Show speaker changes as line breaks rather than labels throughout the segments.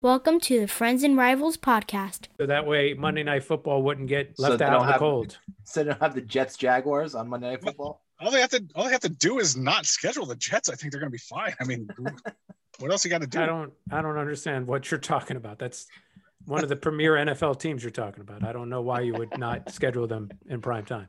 Welcome to the Friends and Rivals podcast.
So that way Monday Night Football wouldn't get left
they
out
don't
in the
have-
cold.
So they don't have the Jets Jaguars on Monday Night Football.
All they have to all they have to do is not schedule the Jets. I think they're going to be fine. I mean, what else you got to do?
I don't I don't understand what you're talking about. That's one of the premier NFL teams you're talking about. I don't know why you would not schedule them in prime time.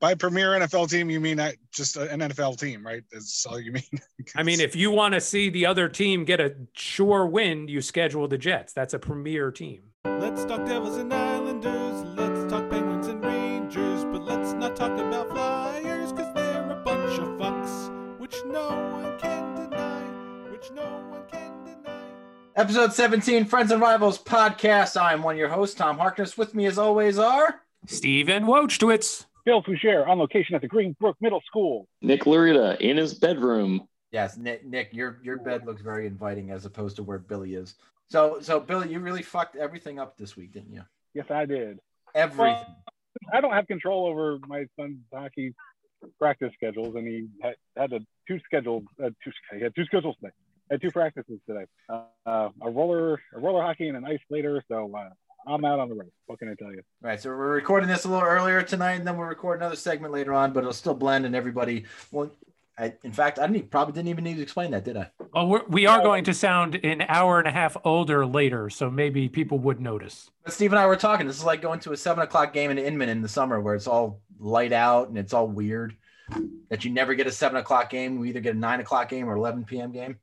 By premier NFL team, you mean that just uh, an NFL team, right? That's all you mean.
I mean, if you want to see the other team get a sure win, you schedule the Jets. That's a premier team.
Let's talk Devils and Islanders. Let's talk Penguins and Rangers. But let's not talk about Flyers, cause they're a bunch of fucks. Which no one can deny. Which no one can deny.
Episode 17, Friends and Rivals podcast. I'm one of your hosts, Tom Harkness. With me, as always, are
Steven Wojtowicz.
Phil Foucher on location at the Greenbrook Middle School.
Nick Larita in his bedroom.
yes, Nick. Nick, your your bed looks very inviting as opposed to where Billy is. So, so Billy, you really fucked everything up this week, didn't you?
Yes, I did.
Everything.
I don't have control over my son's hockey practice schedules, and he had, had a two scheduled uh, two he had two schedules today. Had two practices today. Uh, uh, a roller a roller hockey and an ice later. So uh, I'm out on the road. What can I tell you?
Right. So we're recording this a little earlier tonight, and then we'll record another segment later on. But it'll still blend, and everybody. Well, I, in fact, I didn't even, probably didn't even need to explain that, did I?
Well, we're, we are going to sound an hour and a half older later, so maybe people would notice.
But Steve and I were talking. This is like going to a seven o'clock game in Inman in the summer where it's all light out and it's all weird. That you never get a seven o'clock game. We either get a nine o'clock game or 11 p.m. game.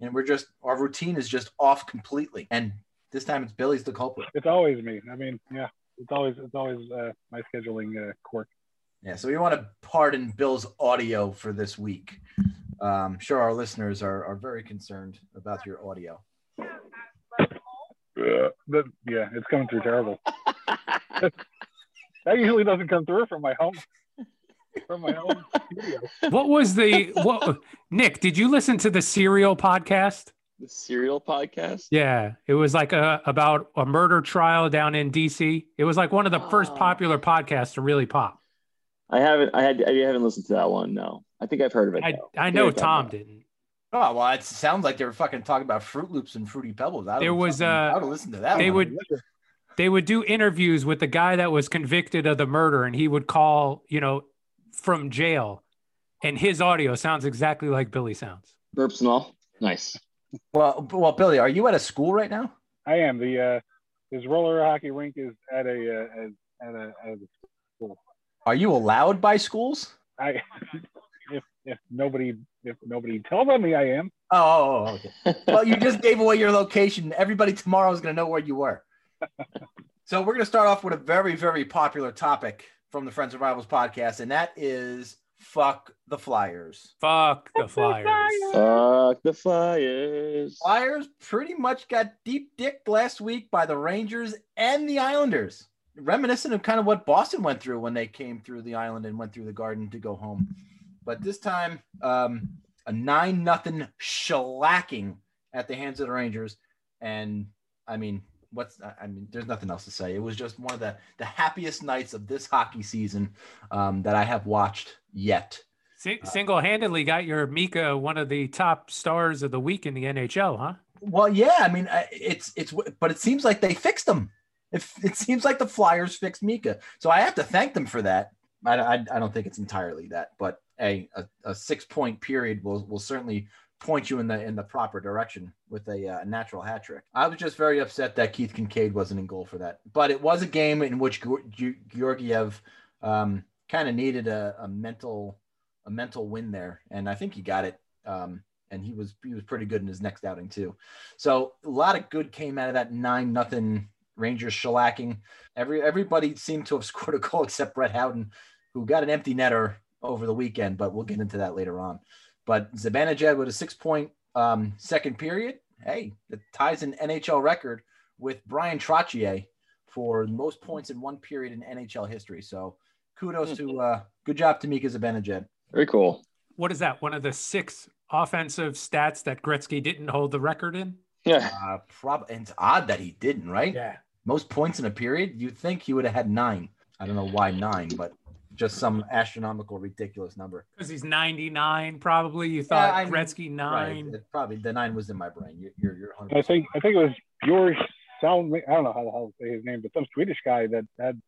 And we're just, our routine is just off completely. And this time it's Billy's the culprit.
It's always me. I mean, yeah, it's always it's always uh, my scheduling uh, quirk.
Yeah. So we want to pardon Bill's audio for this week. Um, sure, our listeners are, are very concerned about your audio.
But yeah, it's coming through terrible. that usually doesn't come through from my home from my home studio.
What was the what? Nick, did you listen to the Serial podcast?
The serial podcast.
Yeah, it was like a about a murder trial down in D.C. It was like one of the first
Oh.
popular podcasts to really pop.
I haven't. I had. I haven't listened to that one. No, I think I've heard of it.
I
though.
I know Tom
okay.
didn't.
Oh, well, it sounds like they were fucking talking about Froot Loops and Fruity Pebbles. I
There
would
was,
fucking-
uh,
I would listen to that.
they
one.
would- They would do interviews with the guy that was convicted of the murder, and he would call, you know, from jail, and his audio sounds exactly like Billy sounds.
Burps and all. Nice.
Well, well, Billy, are you at a school right now?
I am the uh, his roller hockey rink is at a uh, at, a at a school.
Are you allowed by schools?
I if if nobody if nobody tells on me, I am.
Oh, oh, oh, okay. well, you just gave away your location. Everybody tomorrow is going to know where you were. so we're going to start off with a very, very popular topic from the Friends of Rivals podcast, and that is fuck the Flyers.
Fuck the Flyers.
Fuck the Flyers.
Flyers pretty much got deep dicked last week by the Rangers and the Islanders. Reminiscent of kind of what Boston went through when they came through the island and went through the garden to go home. But this time, um, a nine nothing shellacking at the hands of the Rangers. And I mean, what's I mean, there's nothing else to say. It was just one of the the happiest nights of this hockey season um, that I have watched yet.
Si- single-handedly got your Mika one of the top stars of the week in the NHL, huh?
Well, yeah, I mean, it's it's, but it seems like they fixed them. It, it seems like the Flyers fixed Mika, so I have to thank them for that. I, I, I don't think it's entirely that, but a, a, a six point period will will certainly point you in the in the proper direction with a uh, natural hat trick. I was just very upset that Keith Kinkaid wasn't in goal for that, but it was a game in which Geor- Georgiev um, kind of needed a, a mental a mental win there, and I think he got it. Um, and he was he was pretty good in his next outing too. So a lot of good came out of that nine nothing Rangers shellacking. Every everybody seemed to have scored a goal except Brett Howden, who got an empty netter over the weekend, but we'll get into that later on. But Zibanejad with a six point um, second period. Hey, it ties an NHL record with Bryan Trottier for most points in one period in NHL history. So kudos to uh, good job to Mika Zibanejad.
Very cool.
What is that? One of the six offensive stats that Gretzky didn't hold the record in?
Yeah.
Uh, prob- it's odd that he didn't, right?
Yeah.
Most points in a period. You'd think he would have had nine. I don't know why nine, but just some astronomical, ridiculous number.
Because he's 99, probably. You thought
I mean,
Gretzky nine.
Right. Probably the nine was in my brain. You're you're, you're 100%.
I think I think it was George Sound. I don't know how the hell to say his name, but some Swedish guy that had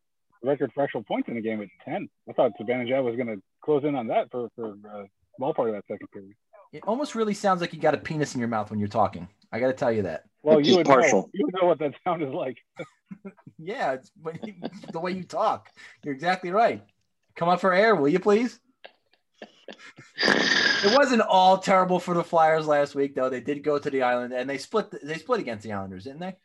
record for actual points in the game at ten. I thought Zibanejad was going to close in on that for for a small part of that second period.
It almost really sounds like you got a penis in your mouth when you're talking. I got to tell you that.
Well,
Just
you would
partial.
know. You would know what that sound is like.
Yeah, it's when the way you talk. You're exactly right. Come up for air, will you please? It wasn't all terrible for the Flyers last week, though. They did go to the island and they split. They split against the Islanders, didn't they?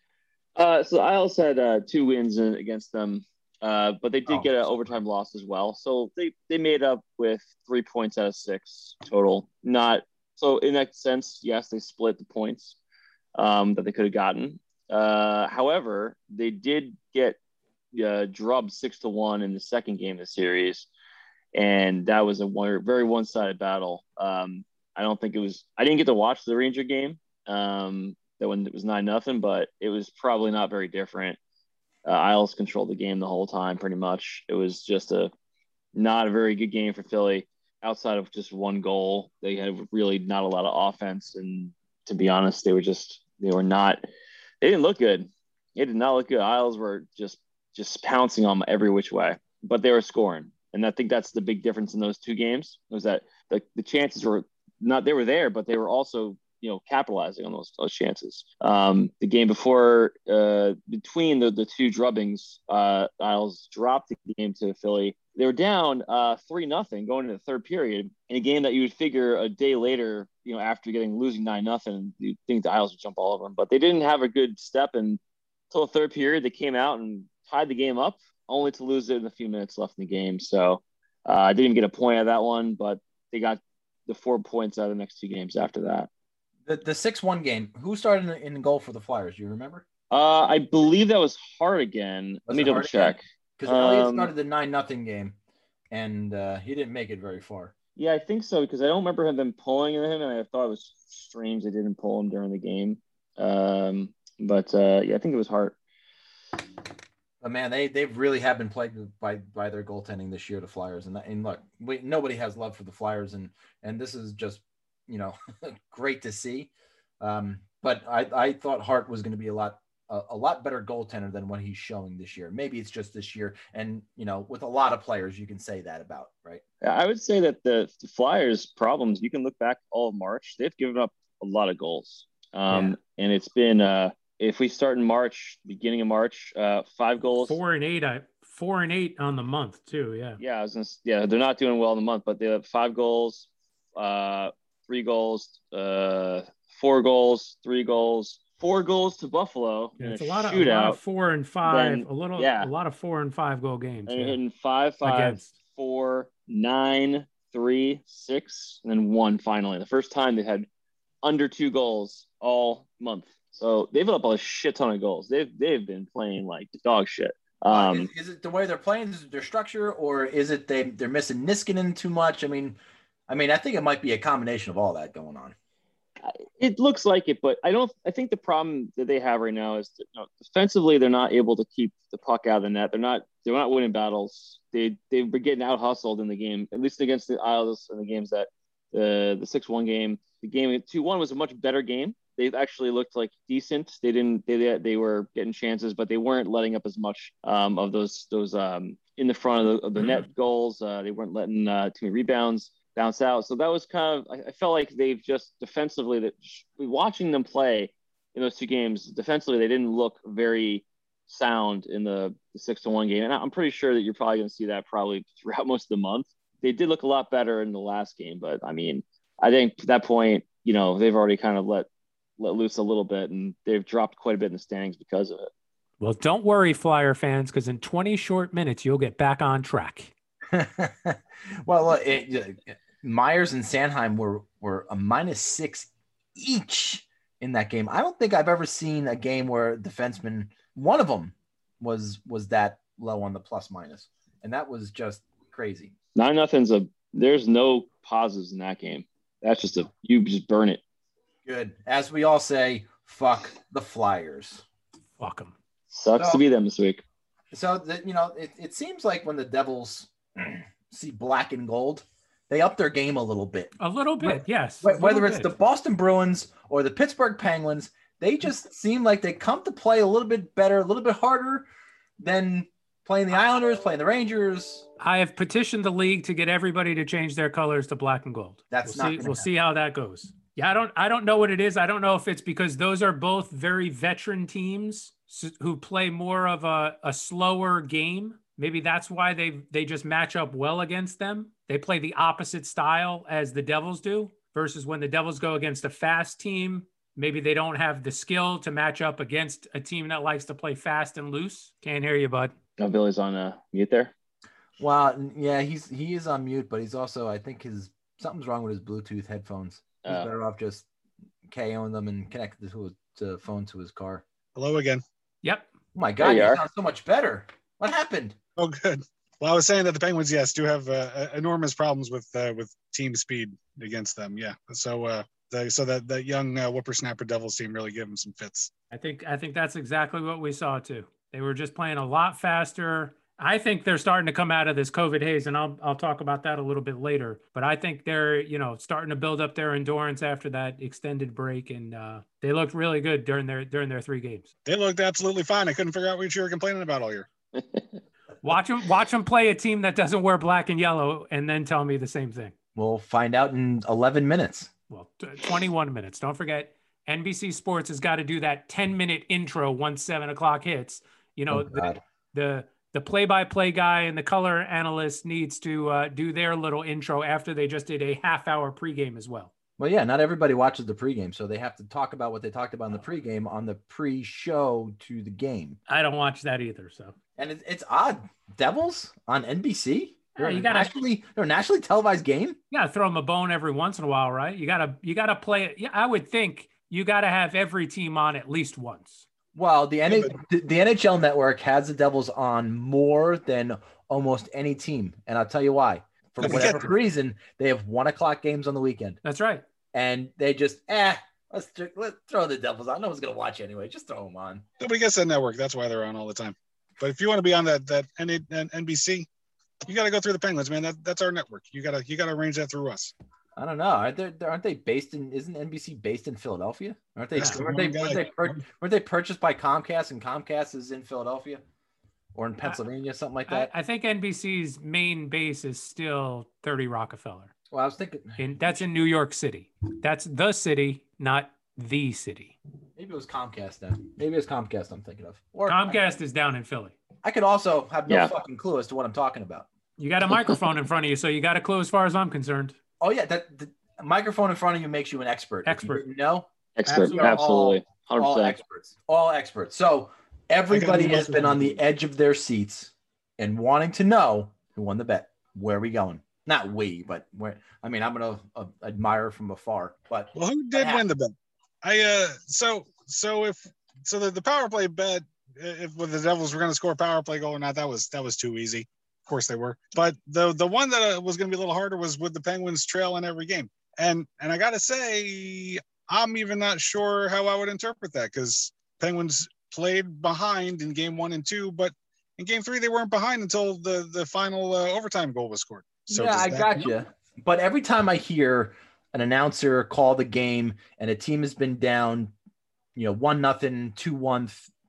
Uh, so I also had uh, two wins in, against them, uh, but they did
Oh.
get an overtime loss as well. So they, they made up with three points out of six total. Not so in that sense, yes, they split the points um, that they could have gotten. Uh, however, they did get uh, drubbed six to one in the second game of the series, and that was a one, very one sided battle. Um, I don't think it was. I didn't get to watch the Ranger game. Um, that one was nine nothing, but it was probably not very different. Uh, Isles controlled the game the whole time, pretty much. It was just a not a very good game for Philly. Outside of just one goal, they had really not a lot of offense, and to be honest, they were just they were not. They didn't look good. It did not look good. Isles were just just pouncing on them every which way, but they were scoring, and I think that's the big difference in those two games was that the, the chances were not they were there, but they were also you know capitalizing on those those chances. Um, the game before, uh, between the the two drubbings, uh, Isles dropped the game to Philly. They were down uh, three nothing going into the third period in a game that you would figure a day later, you know, after getting losing nine nothing, you think the Isles would jump all over them, but they didn't have a good step and until the third period. They came out and tied the game up, only to lose it in a few minutes left in the game. So uh, I didn't even get a point out of that one, but they got the four points out of the next two games after that.
The the six one game. Who started in, in goal for the Flyers? Do you remember?
Uh, I believe that was Hart again.
Was
Let me double check.
Because Elliott
Um,
started the nine nothing game, and uh, he didn't make it very far.
Yeah, I think so because I don't remember him them pulling him, and I thought it was strange they didn't pull him during the game. Um, but uh, yeah, I think it was Hart.
Man, they they really have been plagued by by their goaltending this year. The Flyers and and look, we, nobody has love for the Flyers, and and this is just you know great to see. Um, but I I thought Hart was going to be a lot a, a lot better goaltender than what he's showing this year. Maybe it's just this year, and you know with a lot of players you can say that about, right?
I would say that the, the Flyers' problems. You can look back all of March; they've given up a lot of goals, um, and it's been. Uh, if we start in March, beginning of March, uh, five goals.
Four and eight. I four and eight on the month too. Yeah.
Yeah, I was gonna, yeah, they're not doing well in the month, but they have five goals, uh, three goals, uh, four goals, three goals, four goals to Buffalo
Yeah, it's
a
a lot of a lot of four and five.
Then-
a little.
yeah.
A lot of four and five goal games.
and
yeah.
hitting five, five,
Against.
four, nine, three, six, and then one finally. The first time they had under two goals all month. So they've put up a shit ton of goals. They've they've been playing like dog shit. Um,
is, is it the way they're playing? Is it their structure, or is it they they're missing Niskanen too much? I mean, I mean, I think it might be a combination of all that going on.
It looks like it, but I don't. I think the problem that they have right now is that, you know, defensively they're not able to keep the puck out of the net. They're not. They're not winning battles. They they've been getting out hustled in the game, at least against the Isles and the games that the the six one game. The game two one was a much better game. They actually looked like decent. They didn't. They they were getting chances, but they weren't letting up as much um, of those those um, in the front of the, of the net goals. Uh, they weren't letting uh, too many rebounds bounce out. So that was kind of. I, I felt like they've just defensively that watching them play in those two games defensively, they didn't look very sound in the, the six to one game. And I'm pretty sure that you're probably going to see that probably throughout most of the month. They did look a lot better in the last game, but I mean, I think at that point, you know, they've already kind of let let loose a little bit, and they've dropped quite a bit in the standings because of it.
Well, don't worry, Flyer fans, because in 20 short minutes you'll get back on track.
well, it, uh, Myers and Sanheim were were a minus six each in that game. I don't think I've ever seen a game where defenseman one of them was was that low on the plus minus, and that was just crazy.
Nine nothing's a. There's no positives in that game. That's just a you just burn it.
Good, as we all say, fuck the Flyers.
Fuck them.
Sucks
No.
to be them this week.
So that you know, it, it seems like when the Devils see black and gold, they up their game a little bit.
A little bit,
Right.
yes.
Wh- Whether
little
it's the. Boston Bruins or the Pittsburgh Penguins, they just seem like they come to play a little bit better, a little bit harder than playing the Islanders, playing the Rangers.
I have petitioned the league to get everybody to change their colors to black and gold.
That's
we'll
not
see. We'll see how that goes. Yeah, I don't. I don't know what it is. I don't know if it's because those are both very veteran teams who play more of a, a slower game. Maybe that's why they they just match up well against them. They play the opposite style as the Devils do. Versus when the Devils go against a fast team, maybe they don't have the skill to match up against a team that likes to play fast and loose. Can't hear you, bud.
Oh, Billy's on uh, mute there.
Well, yeah, he's he is on mute, but he's also I think his something's wrong with his Bluetooth headphones. He's
Uh,
better off just KOing them and connecting to the phone to his car.
Hello again.
Yep.
Oh my god,
you
you
are.
sound so much better. What happened?
Oh, good. Well, I was saying that the Penguins, yes, do have uh, uh, enormous problems with uh, with team speed against them. Yeah. So, uh, the, so that that young uh, whippersnapper Devils team really gave them some fits.
I think I think that's exactly what we saw too. They were just playing a lot faster. I think they're starting to come out of this COVID haze, and I'll I'll talk about that a little bit later. But I think they're you know starting to build up their endurance after that extended break, and uh, they looked really good during their during their three games.
They looked absolutely fine. I couldn't figure out what you were complaining about all year.
Watch them watch them play a team that doesn't wear black and yellow, and then tell me the same thing.
We'll find out in 11 minutes.
Well, t- 21 minutes. Don't forget, NBC Sports has got to do that 10 minute intro once seven o'clock hits. You know,
Oh,
the, the the play-by-play guy and the color analyst needs to uh, do their little intro after they just did a half-hour pregame as well.
Well, yeah, not everybody watches the pregame, so they have to talk about what they talked about in the pregame on the pre-show to the game.
I don't watch that either, so
And it, it's odd. Devils on NBC.
Yeah, you
a
gotta-
nationally, they're a nationally televised game.
you gotta throw them a bone every once in a while, right? You gotta you gotta play it. Yeah, I would think you gotta have every team on at least once.
Well, the, N- the, the NHL network has the Devils on more than almost any team. And I'll tell you why. For
forget
whatever reason, they have one o'clock games on the weekend.
That's right.
And they just, eh, let's, let's throw the Devils on. No one's going to watch anyway. Just throw them on.
Nobody gets that network. That's why they're on all the time. But if you want to be on that that N- N- NBC, you got to go through the Penguins, man. That, that's our network. You gotta you gotta arrange that through us.
I don't know. Aren't they, aren't they based in, isn't NBC based in Philadelphia? Aren't they,
That's the
weren't they,
one
weren't they, pur- weren't they purchased by Comcast and Comcast is in Philadelphia or in Pennsylvania, something like that?
I think NBC's main base is still 30 Rockefeller.
well, I was thinking
In that's in New York City. That's the city, not the city.
maybe it was Comcast then. Maybe it's Comcast I'm thinking of. Or
Comcast is down in Philly.
I could also have no
Yeah.
fucking clue as to what I'm talking about.
You got a microphone in front of you, so you got a clue as far as I'm concerned.
Oh yeah, that the microphone in front of you makes you an expert. If you
Expert.
didn't know
Expert,
Absolutely.
absolutely, hundred
all
percent.
experts, all experts. So everybody has been on the edge of their seats and wanting to know who won the bet. Where are we going? Not we, but where? I mean, I'm gonna uh, admire from afar. But
Well, who did win the bet? I uh so so if so the, the power play bet if with the Devils were going to score a power play goal or not that was that was too easy. Of course they were. But the the one that uh, was going to be a little harder was with the Penguins trail in every game. And and I got to say I'm even not sure how I would interpret that cuz Penguins played behind in game 1 and 2, but in game 3 they weren't behind until the the final uh, overtime goal was scored. So
yeah, I got you. But every time I hear an announcer call the game and a team has been down, you know, one nothing, two one,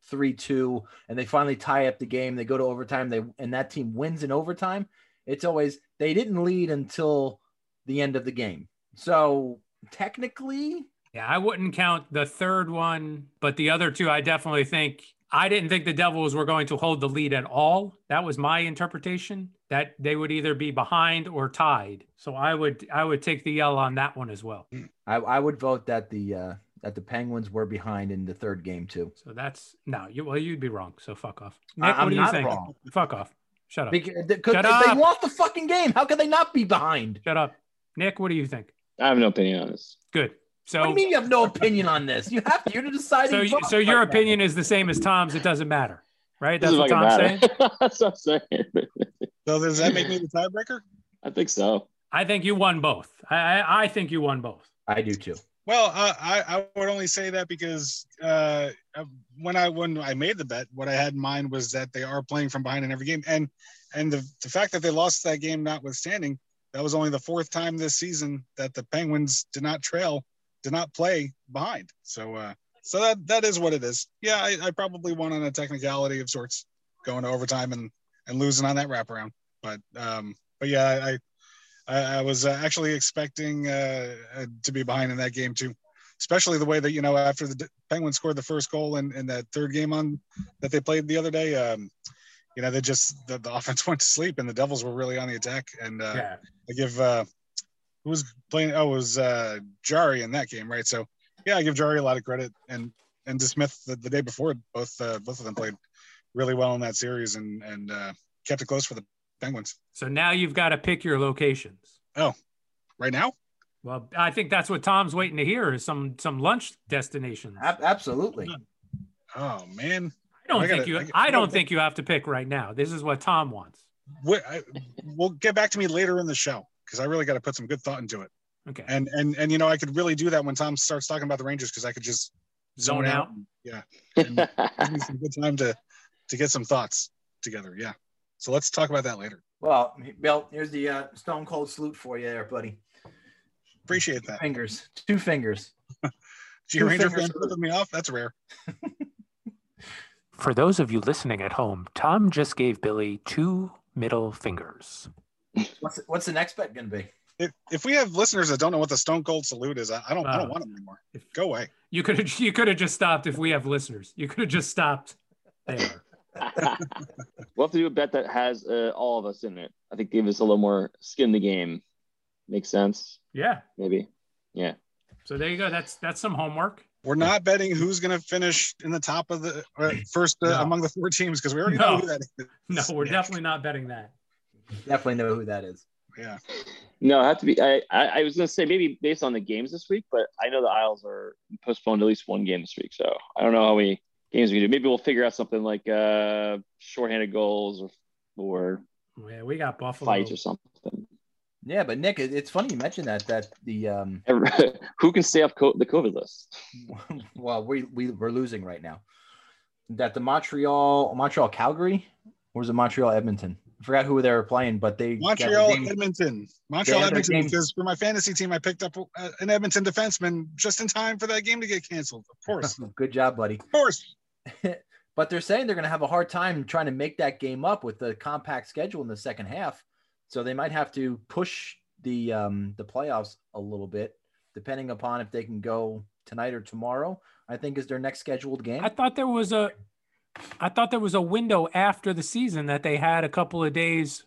three two, and they finally tie up the game, they go to overtime, they and that team wins in overtime. It's always they didn't lead until the end of the game. So technically,
Yeah, I wouldn't count the third one, but the other two, I definitely think I didn't think the Devils were going to hold the lead at all. That was my interpretation that they would either be behind or tied. So I would I would take the L on that one as well.
I, I would vote that the uh, that the Penguins were behind in the third game too.
So that's no, you well you'd be wrong. So fuck off. Nick, what
I'm
do you
not
think?
wrong.
Fuck off. Shut up.
Because, because
Shut
they
up.
lost the fucking game. How could they not be behind?
Shut up. Nick, what do you think?
I have no opinion on this.
Good.
what do
So
you mean you have no opinion on this? You have to. You're deciding.
so you- so your
right now.
opinion is the same as Tom's. It doesn't matter. Right? That's
Doesn't
what
fucking
Tom's saying.
That's what I'm saying.
So does that make me the tiebreaker?
I think so.
I think you won both. I I, I think you won both.
I do too.
Well, uh, I I would only say that because uh, when I when I made the bet, what I had in mind was that they are playing from behind in every game, and and the the fact that they lost that game, notwithstanding, that was only the fourth time this season that the Penguins did not trail, did not play behind. So uh, so that that is what it is. Yeah, I, I probably won on a technicality of sorts, going to overtime and and losing on that wraparound. But um, but yeah, I I, I was uh, actually expecting uh, uh, to be behind in that game too, especially the way that you know after the Penguins scored the first goal in, in that third game on that they played the other day. Um, you know, they just the, the offense went to sleep and the Devils were really on the attack. And uh,
Yeah.
I give uh, who was playing? Oh, it was uh, Jarry in that game, right? So yeah, I give Jarry a lot of credit and and DeSmith the, the day before both uh, both of them played really well in that series and and uh, kept it close for the Penguins.
So now you've got to pick your locations.
Oh, right now,
Well, I think that's what Tom's waiting to hear is some some lunch destinations. I
Ab- absolutely.
oh man, I
don't
I
think
gotta-
you
I
I don't think you have to pick right now. This is what Tom wants.
Wait, I, we'll get back to me later in the show because I really got to put some good thought into it.
Okay.
And and and you know I could really do that when Tom starts talking about the Rangers because I could just
Zone out.
and- yeah, and give me some good time to to get some thoughts together. Yeah. So let's talk about that later.
Well, Bill, here's the uh, stone cold salute for you there, buddy.
Appreciate that.
Fingers, two fingers.
Gee, a
Two
Ranger
fingers
fan flipping me off. That's rare.
For those of you listening at home, Tom just gave Billy two middle fingers.
What's what's the next bet going to be?
If, if we have listeners that don't know what the Stone Cold salute is, I, I don't I
Uh,
don't want them anymore.
if-
Go away.
You could have you could have just stopped if we have listeners. You could have just stopped there.
we'll have to do a bet that has uh, all of us in it. I think give us a little more skin in the game. Makes sense,
Yeah.
maybe. Yeah.
So there you go. That's that's some homework.
We're not betting who's going to finish in the top of the uh, first uh,
No.
among the four teams because we already
No.
know who that is.
No, we're
Yeah.
definitely not betting that.
Definitely know who that is.
Yeah.
No, it had to be. I, I, I was going to say maybe based on the games this week, but I know the Isles are postponed at least one game this week. So I don't know how many games we do. Maybe we'll figure out something like uh, shorthanded goals or, or
Yeah, we got Buffalo.
fights or something.
Yeah, but Nick, it's funny you mentioned that. That the um,
Who can stay off co- the COVID list?
well, we we we're losing right now. That the Montreal Montreal Calgary, or was it Montreal Edmonton? I forgot who they were playing, but they got the
Montreal,
game-
Edmonton. Montreal,
They had their
Edmonton,
game-
because for my fantasy team, I picked up uh, an Edmonton defenseman just in time for that game to get canceled. Of course.
Good job, buddy.
Of course.
but they're saying they're going to have a hard time trying to make that game up with the compact schedule in the second half. So they might have to push the um, the playoffs a little bit, depending upon if they can go tonight or tomorrow. I think is their next scheduled game.
I thought there was a I thought there was a window after the season that they had a couple of days,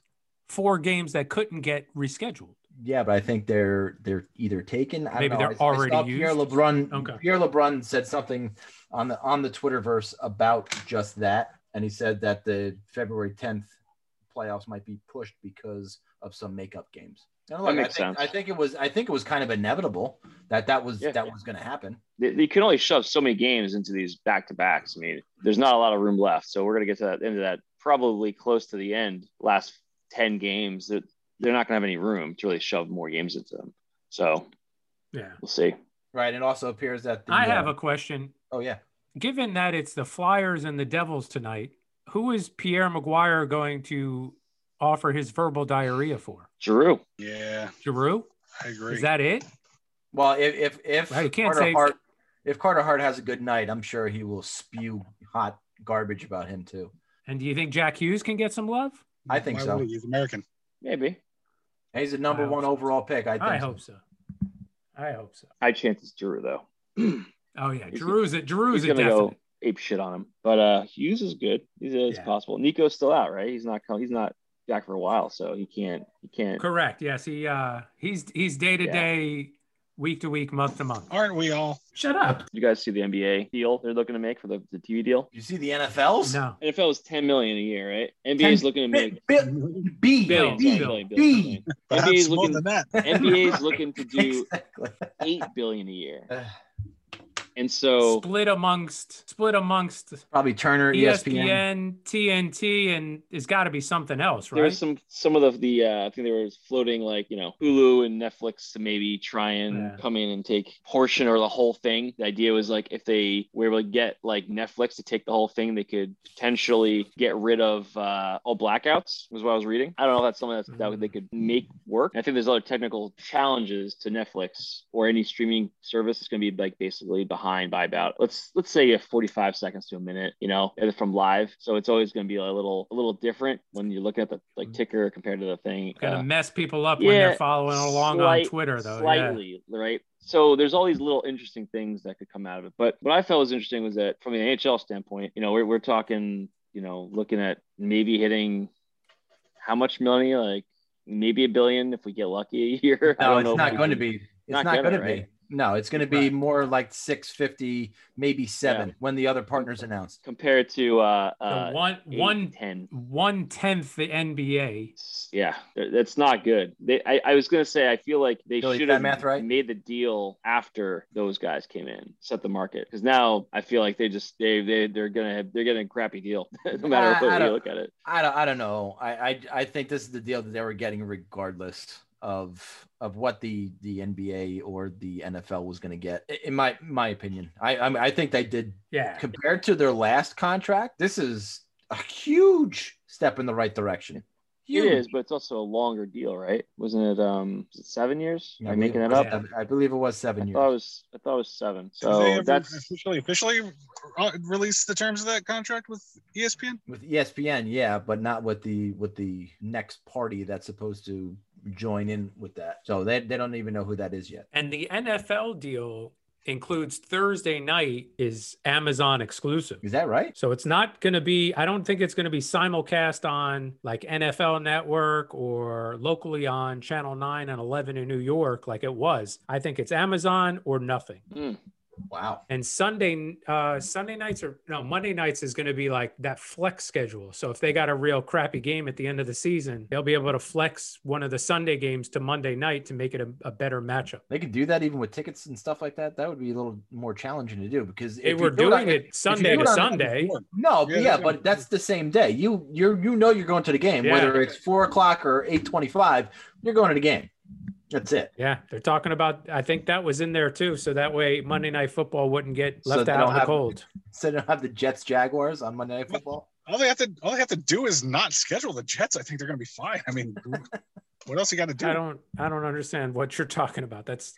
four games that couldn't get rescheduled.
Yeah, but I think they're they're either taken. I
Maybe
don't know.
they're
I- I
already
saw Pierre
used?
LeBrun.
Okay.
Pierre LeBrun said something on the on the Twitterverse about just that, and he said that the February 10th playoffs might be pushed because of some makeup games. And look,
makes
I think,
sense.
I think it was I think it was kind of inevitable that that was
Yeah.
that was going to happen.
They, they can only shove so many games into these back to backs. I mean, there's not a lot of room left. So we're gonna get to that end of that probably close to the end. Last ten games, that they're not gonna have any room to really shove more games into them. So
Yeah.
we'll see.
Right. It also appears that the,
I have
uh,
a question.
oh yeah.
Given that it's the Flyers and the Devils tonight, who is Pierre McGuire going to offer his verbal diarrhea for?
Giroux.
Yeah,
Giroux?
I agree.
Is that it?
Well, if if if
Right, you can't
Carter
say-
Hart if Carter Hart has a good night, I'm sure he will spew hot garbage about him too.
And do you think Jack Hughes can get some love?
I think
Why
so.
He's American.
Maybe.
He's the number one
so.
overall pick. I think.
I
so.
hope so. I hope so.
High chances Drew though.
Oh yeah,
He's-
Giroux's a Giroux's
He's
a
gonna
definite.
go ape shit on him. But uh Hughes is good. He's it's
Yeah.
possible. Nico's still out, right? He's not coming. He's not back for a while, so he can't. He can't.
Correct. Yes, he uh he's he's day to day, week to week, month to month.
Aren't we all?
Shut up.
You guys see the NBA deal they're looking to make for the, the TV deal?
You see the NFLs?
No.
NFL is 10 million a year, right? NBA is
10
looking to make
B, B,
Billion,
B,
billion,
B,
billion.
Perhaps
NBA is
more
looking
than that.
NBA is looking to do
Exactly.
eight billion a year. And so
split amongst split amongst
Probably Turner, ESPN.
ESPN, TNT, and there's got to be something else,
there was
right?
some some of the the uh, I think they were floating like you know Hulu and Netflix to maybe try and
Yeah.
come in and take portion or the whole thing. The idea was like if they were able to get like Netflix to take the whole thing, they could potentially get rid of uh, all blackouts. Was what I was reading. I don't know if that's something that's, that they could make work. I think there's other technical challenges to Netflix or any streaming service that's going to be like basically behind by about let's let's say a 45 seconds to a minute, you know, from live. So it's always going to be a little a little different when you're looking at the like ticker compared to the thing.
Gonna
Uh,
mess people up when they're following along
slight-
on Twitter, though. Yeah.
Slightly, right? So there's all these little interesting things that could come out of it. But what I felt was interesting was that from the NHL standpoint, you know, we're, we're talking, you know, looking at maybe hitting how much money, like maybe a billion if we get lucky a year. I
No,
don't
it's
know if
not
we
going to be. It's
not
not,
gonna,
going to be.
Right?
No, it's going to be
Right.
more like 650, maybe seven when the other partners announced.
compared to uh,
The
uh
one
eight,
one
10.
one tenth the NBA.
Yeah, that's not good. They, I, I was gonna say, I feel like they
Billy,
should have
math right?
made the deal after those guys came in, set the market. Because now I feel like they just they they they're gonna have, they're getting a crappy deal, no matter
I- I
what way you
don't-
look at it.
I don't, I don't know. I, I I think this is the deal that they were getting regardless of of what the the NBA or the NFL was going to get. In my my opinion, I I, mean, I think they did
Yeah.
compared to their last contract. This is a huge step in the right direction. Huge.
It is, but it's also a longer deal, right? Wasn't it um was it seven years?
I
Am I
believe
making
it
that
was
up?
seven- I believe it was
I
seven years.
thought it was I thought it was seven.
Did they
So that's
officially officially uh, release the terms of that contract with ESPN?
with ESPN, yeah, but not with the with the next party that's supposed to join in with that. So they, they don't even know who that is yet.
And the NFL deal includes Thursday night is Amazon exclusive.
Is that right?
So it's not going to be, I don't think it's going to be simulcast on like NFL Network or locally on Channel 9 and 11 in New York like it was. I think it's Amazon or nothing.
hmm.
Wow.
And Sunday, uh, Sunday nights or no, Monday nights is going to be like that flex schedule. So if they got a real crappy game at the end of the season, they'll be able to flex one of the Sunday games to Monday night to make it a, a better matchup.
They could do that even with tickets and stuff like that. That would be a little more challenging to do because
They
if
were
you do
doing
on-
it Sunday to
it on-
Sunday.
No,
Yeah,
yeah, but that's the same day. You you you know you're going to the game,
Yeah.
whether it's four o'clock or eight twenty-five. You're going to the game. That's it.
Yeah, they're talking about. I think that was in there too, so that way Monday Night Football wouldn't get left
they
out
don't
in the
have-
cold.
So they don't have the Jets Jaguars on Monday Night Football.
All they have to all they have to do is not schedule the Jets. I think they're going to be fine. I mean, what else you got to do?
I don't. I don't understand what you're talking about. That's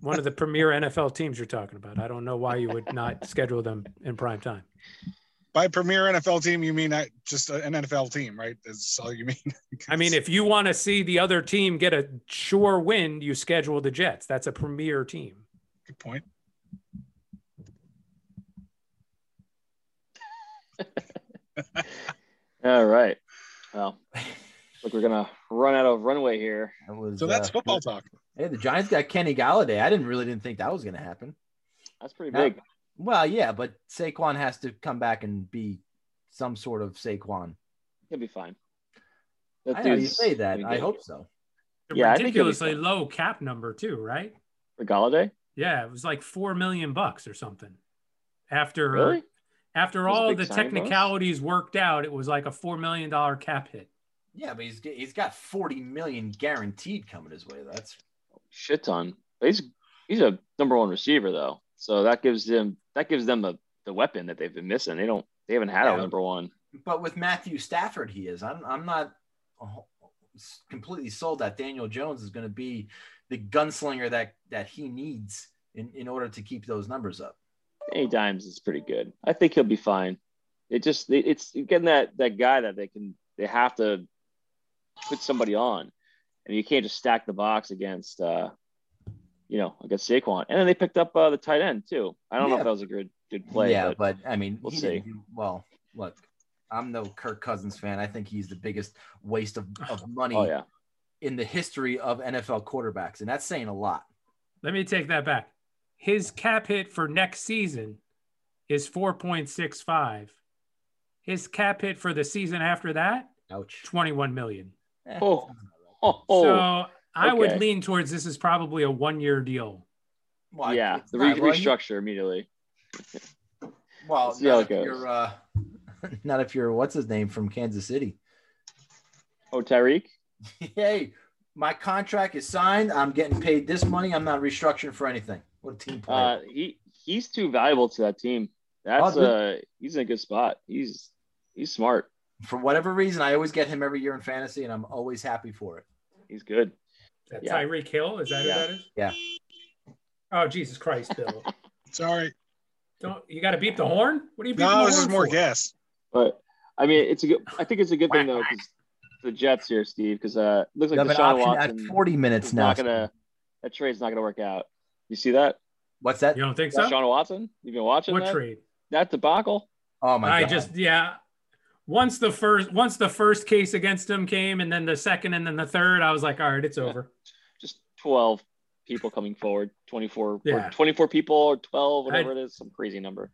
one of the premier NFL teams you're talking about. I don't know why you would not schedule them in prime time.
By premier NFL team, you mean uh, just an NFL team, right? That's all you mean.
I mean, if you want to see the other team get a sure win, you schedule the Jets. That's a premier team.
good point.
all right. Well, look, we're gonna run out of runway here.
That was,
So that's
uh,
football talk.
Hey, the Giants got Kenny Golladay. I didn't really didn't think that was going to happen.
That's pretty
No.
big.
Well, yeah, but Saquon has to come back and be some sort of Saquon.
He'll be fine. That
I know you say that. I hope so.
A
Yeah, I think he'll be
ridiculously low cap number too, right?
for Golladay.
Yeah, it was like four million bucks or something. After uh,
Really?
after
That was a
all the
signing bonus?
technicalities worked out, it was like a four million dollar cap hit.
Yeah, but he's he's got forty million guaranteed coming his way. That's
Shit ton. He's he's a number one receiver though, so that gives them that gives them the the weapon that they've been missing. They don't they haven't had
Yeah.
a number one.
but with Matthew Stafford, he is. I'm I'm not completely sold that Daniel Jones is going to be the gunslinger that that he needs in in order to keep those numbers up.
Danny Dimes is pretty good. I think he'll be fine. It just it- it's getting that that guy that they can they have to put somebody on, and you can't just stack the box against uh you know against Saquon. And then they picked up uh, the tight end too. I don't know if that was a good good play.
yeah,
but,
but, I mean,
we'll see.
do- well, look, I'm no Kirk Cousins fan. I think he's the biggest waste of, of money
oh yeah,
in the history of NFL quarterbacks, and that's saying a lot.
Let me take that back. His cap hit for next season is 4.65. His cap hit for the season after that,
Ouch.
21 million.
Oh.
sounds about right.
oh, oh.
so I would lean towards this is probably a one year deal.
Well,
yeah, the re-
well, you-
restructure immediately.
Well,
See how
not
it
if
goes.
you're uh, not if you're what's his name from Kansas City.
Oh, Tyreek.
hey, my contract is signed. I'm getting paid this money. I'm not restructuring for anything. What a team player.
Uh, he he's too valuable to that team. That's
Oh,
uh, he's in a good spot. He's he's smart.
for whatever reason, I always get him every year in fantasy, and I'm always happy for it.
He's good.
That
Yeah.
Tyreek Hill, is that
Yeah.
who that is?
Yeah.
Oh Jesus Christ, Bill!
Sorry.
Don't you got to beep the horn? What are you beeping
No,
the
this is more
for?
gas.
But I mean, it's a good. I think it's a good thing though, because the Jets here, Steve, because uh, it looks like
have an
Deshaun Watson
at 40 minutes
is
now.
not gonna. That trade's not gonna work out. You see that?
What's that?
You don't think so?
Deshaun Watson. You've been watching
What
that?
trade?
That debacle.
Oh my god.
I
god!
just yeah. Once the first once the first case against him came, and then the second, and then the third, I was like, all right, it's over.
Just twelve people coming forward. Twenty four.
Yeah.
Or Twenty four people or twelve, whatever it is. Some crazy number.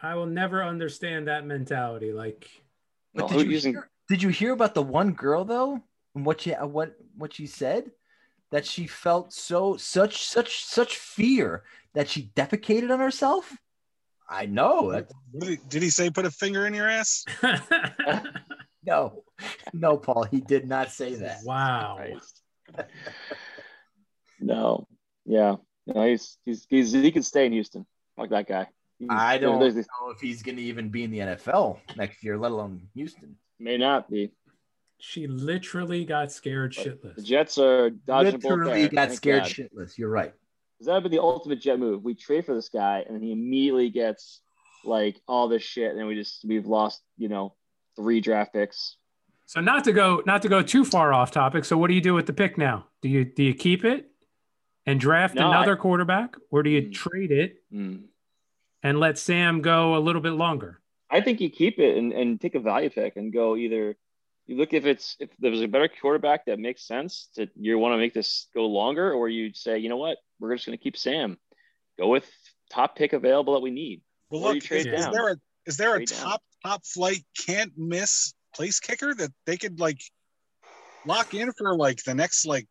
I will never understand that mentality. Like,
But did you
using-
hear, did you hear about the one girl though? And what she uh, what what she said that she felt so such such such fear that she defecated on herself. I know. That,
did, he, did he say put a finger in your ass?
no, no, Paul. He did not say that.
wow.
Christ. no. Yeah. No, he's, he's he's he can stay in Houston. like that guy. He's-
I don't
there's-
know if he's going to even be in the NFL next year, let alone Houston.
May not be.
She literally got scared
But The
shitless.
Jets are dodging
Literally
there.
got scared
God.
shitless. You're right.
Because that would be the ultimate jet move. We trade for this guy, and then he immediately gets like all this shit, and then we just we've lost, you know, three draft picks.
So not to go not to go too far off topic. So what do you do with the pick now? Do you do you keep it and draft
No,
another quarterback, or do you
Hmm.
trade it
Hmm.
and let Sam go a little bit longer?
I think you keep it and, and take a value pick and go either. You look if it's if there's a better quarterback that makes sense to you want to make this go longer, or you say, you know what, we're just going to keep Sam. Go with top pick available that we need.
Well,
Or you
look,
trade
is, is there a is there a
Trade down.
top top flight can't miss place kicker that they could like lock in for like the next like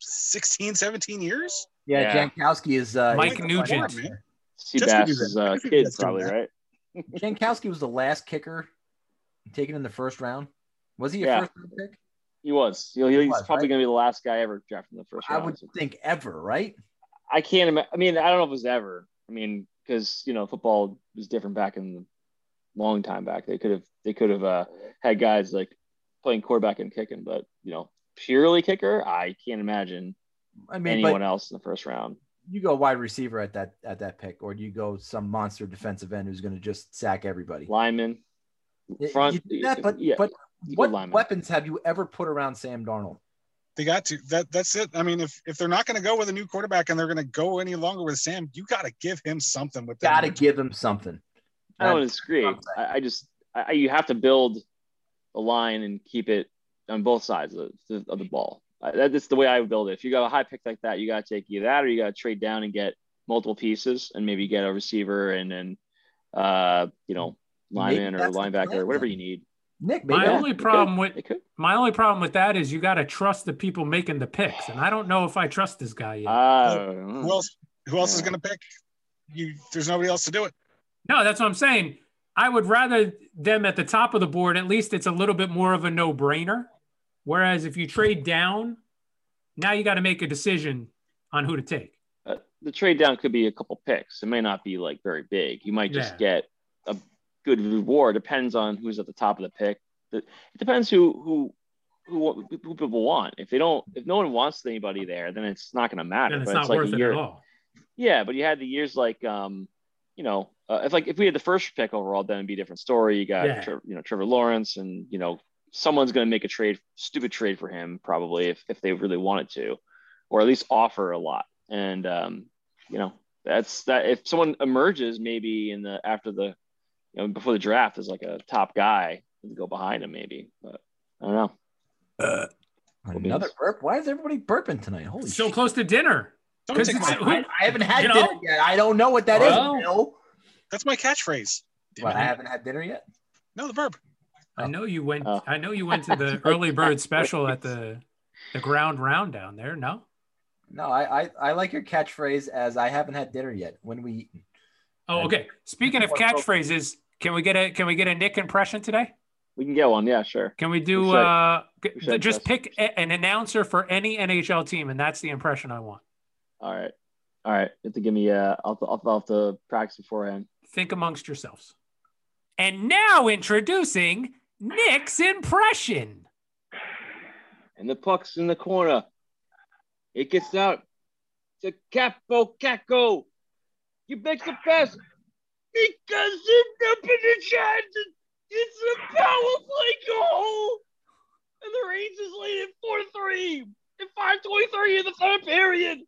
16, 17 years?
Yeah,
Yeah.
Janikowski is uh,
Mike Nugent.
last kicker.
Seabass
Just gonna do
is
that.
a
Just gonna do
kid, probably, right?
Janikowski was the last kicker taken in the first round. Was he a
Yeah.
first round pick?
He was. You know, he's
was,
probably
right?
going to be the last guy ever drafted in the first
I
round.
would think ever, right?
I can't imagine. I mean, I don't know if it was ever. I mean, because you know, football was different back in the long time back. They could have they could have uh, had guys like playing quarterback and kicking, but you know, purely kicker, I can't imagine
I mean,
anyone
but
else in the first round.
you go wide receiver at that at that pick, or do you go some monster defensive end who's going to just sack everybody?
Lineman,
Y-
front,
you do that, but
yeah,
but what
lineman.
weapons have you ever put around Sam Darnold?
They got to that. That's it. I mean, if if they're not going to go with a new quarterback and they're going to go any longer with Sam, you got to give him something with that.
Got to give him something.
I don't disagree. I, I just I, you have to build a line and keep it on both sides of the, of the ball. That's the way I would build it. If you got a high pick like that, you got to take either that or you got to trade down and get multiple pieces and maybe get a receiver and then uh you know lineman or linebacker
plan,
or whatever you need.
Nick, maybe
My
Yeah,
only
it could.
problem with
could.
my only problem with that is you got to trust the people making the picks, and I don't know if I trust this guy yet.
Uh,
Who else? Who else is going to pick? You. There's nobody else to do it.
No, that's what I'm saying. I would rather them at the top of the board. At least it's a little bit more of a no brainer. Whereas if you trade down, now you got to make a decision on who to take.
uh, the trade down could be a couple picks. It may not be like very big. You might just
Yeah.
get a good reward. Depends on who's at the top of the pick. It depends who who who, who people want. If they don't, if no one wants anybody there, then it's not going to matter.
And it's
But
not
like
worth it
year,
at all.
yeah. But you had the years like um, you know, uh, if like if we had the first pick overall, then it'd be a different story. You got
Yeah.
Tre- you know Trevor Lawrence, and you know someone's going to make a trade, stupid trade for him probably if if they really wanted to, or at least offer a lot. And um, you know that's that if someone emerges maybe in the after the you know before the draft as like a top guy to go behind him maybe but i don't know
Another burp. Why is everybody burping tonight? Holy
So
shit.
close to dinner.
Don't
'Cause
take my,
I, I haven't had
You know?
dinner yet. I don't know what that is.
Well-
Bill.
That's my catchphrase. Damn
What,
it.
I haven't had dinner yet.
No, the verb.
I know you went.
Oh.
I know you went to the early bird special at the the ground round down there. No,
No, I, I I like your catchphrase as I haven't had dinner yet. When we eating?
Oh, okay. Speaking of catchphrases, can we get a can we get a Nick impression today?
We can get one. Yeah, sure.
Can we do
We
uh
We
just pick a- an announcer for any NHL team and that's the impression I want.
All right. All right. You have to give me. Uh, I'll, I'll, I'll have to practice beforehand.
Think amongst yourselves. And now introducing Nick's impression.
And the puck's in the corner. It gets out to Kaapo Kakko. You make the pass because it's up in the chance. It's a power play goal. And the Rangers lead it 4 3 in 523 in the third period.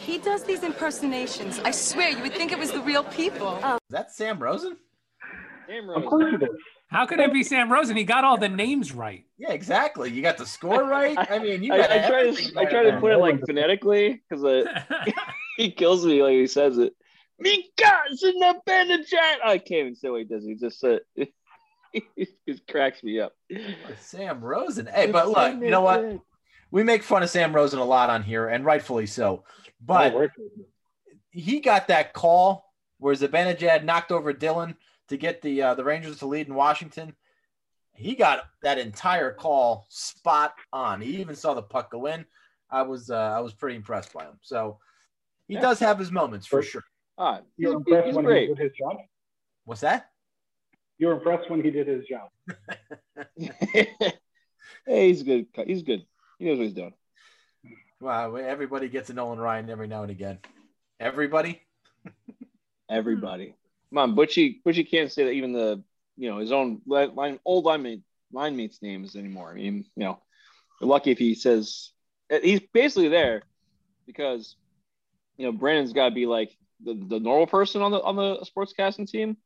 He does these impersonations. I swear, you would think it was the real people.
Is that Sam Rosen?
Damn,
Of course it is.
How could it be Sam Rosen? He got all the names right.
Yeah, exactly. You got the score right. I mean, you
I,
got
I try
everything
to I try to put it like phonetically because uh, he kills me like he says it. Mikas in the Benachat. I can't even say what he does. He just said it just cracks me up.
Sam Rosen. Hey, but look, you know what? We make fun of Sam Rosen a lot on here, and rightfully so. But
Oh,
he got that call where Zibanejad knocked over Dillon to get the uh, the Rangers to lead in Washington. He got that entire call spot on. He even saw the puck go in. I was uh, I was pretty impressed by him. So he
Yeah.
does have his moments for
Sure.
sure.
Ah,
you were impressed
he's
when
great.
he did his job.
What's that?
You were impressed when he did his job.
hey, he's good. He's good. He knows what he's doing.
Wow, everybody gets a Nolan Ryan every now and again. Everybody.
Everybody. Come on, Butchie. Butchie can't say that even the you know his own line old line mate line mates names anymore. I mean, you know, lucky if he says eh, he's basically there because you know Brendan's got to be like the, the normal person on the on the sportscasting team,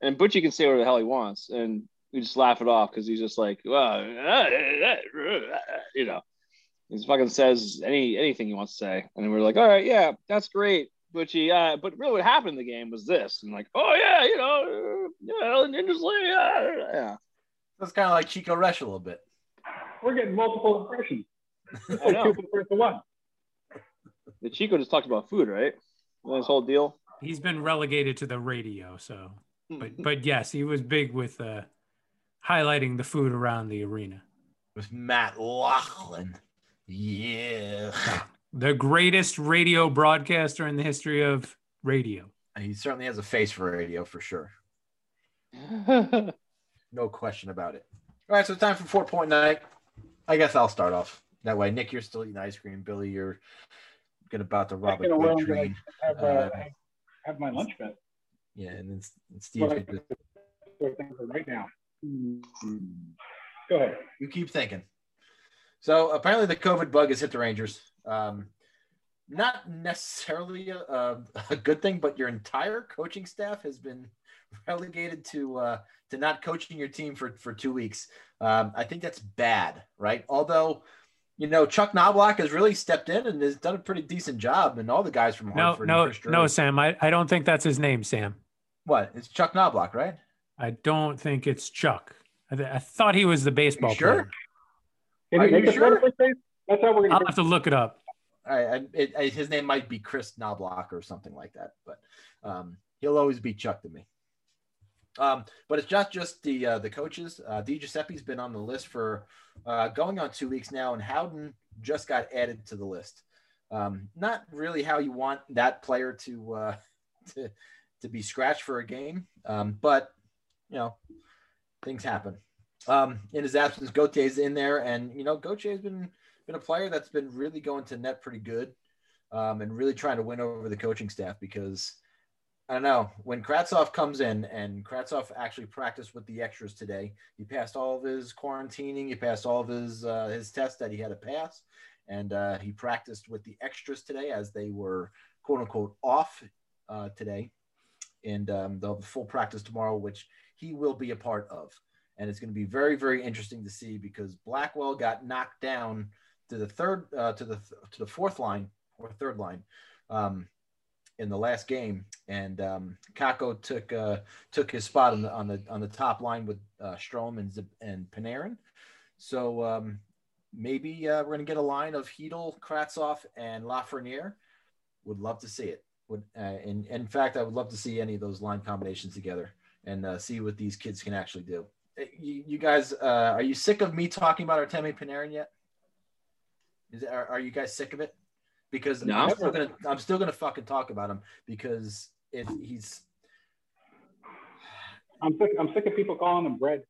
and Butchie can say whatever the hell he wants, and we just laugh it off because he's just like, well, you know, he fucking says any anything he wants to say, and we're like, all right, yeah, that's great. Butchie, uh, but really what happened in the game was this, and like, oh yeah, you know, yeah, Ninjas League, uh, yeah,
That's kind of like Chico Resch a little bit.
We're getting multiple impressions.
I know.
Two compared one.
The Chico just talked about food, right? This whole deal.
He's been relegated to the radio, so but but yes, he was big with uh highlighting the food around the arena.
With Matt Loughlin. Yeah.
The greatest radio broadcaster in the history of radio.
He certainly has a face for radio for sure. No question about it. All right, so time for four point night. I guess I'll start off that way. Nick, you're still eating ice cream. Billy, you're gonna about to rob a
Second around,
good train.
Have, uh,
Uh,
have, have my lunch bet.
Yeah, and then and Steve,
What I
could just-
sort of think for right now. Go ahead.
you keep thinking. So apparently the COVID bug has hit the Rangers. Um, not necessarily a, a, a good thing, but your entire coaching staff has been relegated to uh, to not coaching your team for for two weeks. Um, I think that's bad, right? Although, you know, Chuck Knoblauch has really stepped in and has done a pretty decent job, and all the guys from
No,
Hartford. and
no, no, Sam. I, I don't think that's his name, Sam.
What? It's Chuck Knoblauch, right?
I don't think it's Chuck. I, th- I thought he was the baseball
sure?
player.
Can
Are
you make
you
a
sure?
sure? face? That's how we're
I'll
gonna.
have to look it up.
I, I, it, I, his name might be Kris Knoblauch or something like that, but um, he'll always be Chuck to me. Um, but it's not just the uh, the coaches. Uh, Di Giuseppe's been on the list for uh, going on two weeks now, and Howden just got added to the list. Um, not really how you want that player to uh, to to be scratched for a game, um, but you know things happen. Um, in his absence, Gauthier's in there, and you know Gauthier's been been a player that's been really going to net pretty good, um, and really trying to win over the coaching staff because I don't know when Kravtsov comes in and Kravtsov actually practiced with the extras today. He passed all of his quarantining, he passed all of his uh, his tests that he had to pass, and uh, he practiced with the extras today as they were quote unquote off uh, today, and um, they'll have a full practice tomorrow, which he will be a part of. And it's going to be very, very interesting to see because Blackwell got knocked down to the third, uh, to the to the fourth line or third line um, in the last game, and um, Kakko took uh, took his spot on the on the on the top line with uh, Strome and and Panarin. So um, maybe uh, we're gonna get a line of Chytil, Kravtsov, and Lafreniere. Would love to see it. Would uh, in in fact, I would love to see any of those line combinations together and uh, see what these kids can actually do. Uh, You, you guys, uh, are you sick of me talking about Artemi Panarin yet? Is are, are you guys sick of it? Because
No.
I'm still gonna I'm still gonna fucking talk about him because if he's
I'm sick. I'm sick of people calling him bread.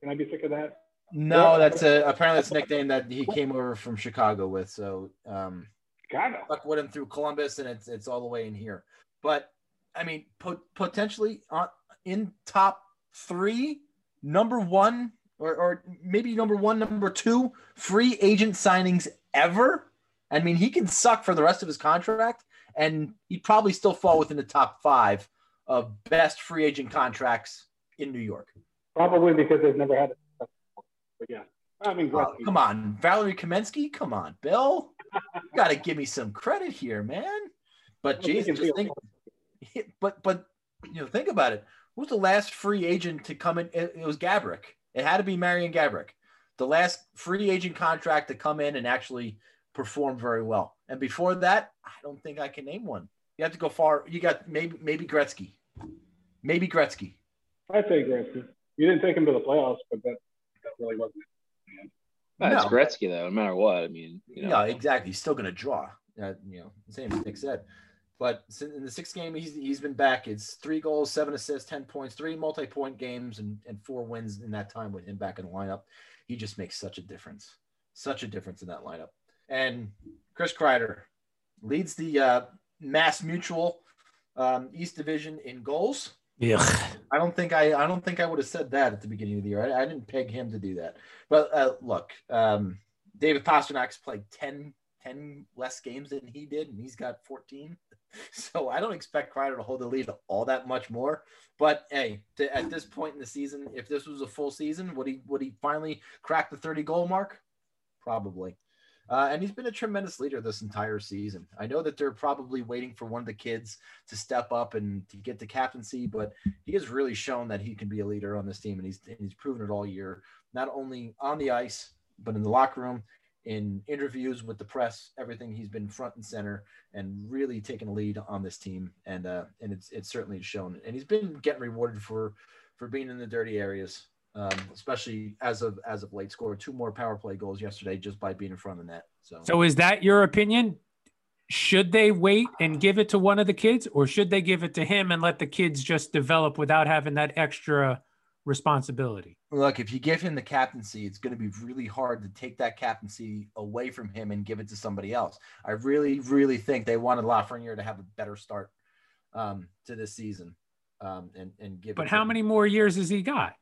Can I be sick of that?
no, that's a apparently that's a nickname that he came over from Chicago with. So um,
Chicago.
stuck with him through Columbus, and it's it's all the way in here. But I mean, po- potentially on in top three, number one, or or maybe number one, number two free agent signings ever. I mean, he can suck for the rest of his contract, and he'd probably still fall within the top five of best free agent contracts in New York.
Probably because they've never had it. But yeah, I mean, Gretzky.
come on, Valeri Kamensky. Come on, Bill. You got to give me some credit here, man. But Jesus, think, but but you know, think about it. Who's the last free agent to come in? It, it was Gaborik. It had to be Marian Gaborik, the last free agent contract to come in and actually perform very well. And before that, I don't think I can name one. You have to go far. You got maybe maybe Gretzky, maybe Gretzky.
I'd say Gretzky. You didn't take him to the playoffs, but that, that really wasn't it.
That's
No.
Gretzky though, no matter what. I mean, you know,
Yeah, exactly. He's still going to draw. Uh, you know, same as Nick said. But in the sixth game, he's he's been back. It's three goals, seven assists, ten points, three multi-point games, and and four wins in that time with him back in the lineup. He just makes such a difference, such a difference in that lineup. And Chris Kreider leads the uh, Mass Mutual um, East Division in goals.
Ugh.
I don't think I I don't think I would have said that at the beginning of the year. I, I didn't peg him to do that. But uh, look, um, David Pastrnak's played 10, 10 less games than he did, and he's got 14. So I don't expect Kreider to hold the lead all that much more. But hey, to, at this point in the season, if this was a full season, would he would he finally crack the 30 goal mark? Probably. Uh, and he's been a tremendous leader this entire season. I know that they're probably waiting for one of the kids to step up and to get the captaincy, but he has really shown that he can be a leader on this team, and he's and he's proven it all year, not only on the ice but in the locker room, in interviews with the press, everything. He's been front and center and really taken a lead on this team, and uh, and it's it's certainly shown. And he's been getting rewarded for for being in the dirty areas, um, especially as of as of late. Scored two more power play goals yesterday just by being in front of the net. So,
So is that your opinion? Should they wait and give it to one of the kids, or should they give it to him and let the kids just develop without having that extra responsibility?
look, if you give him the captaincy, it's going to be really hard to take that captaincy away from him and give it to somebody else. I really, really think they wanted Lafreniere to have a better start um, to this season, um, and and give.
But how
him.
many more years has he got?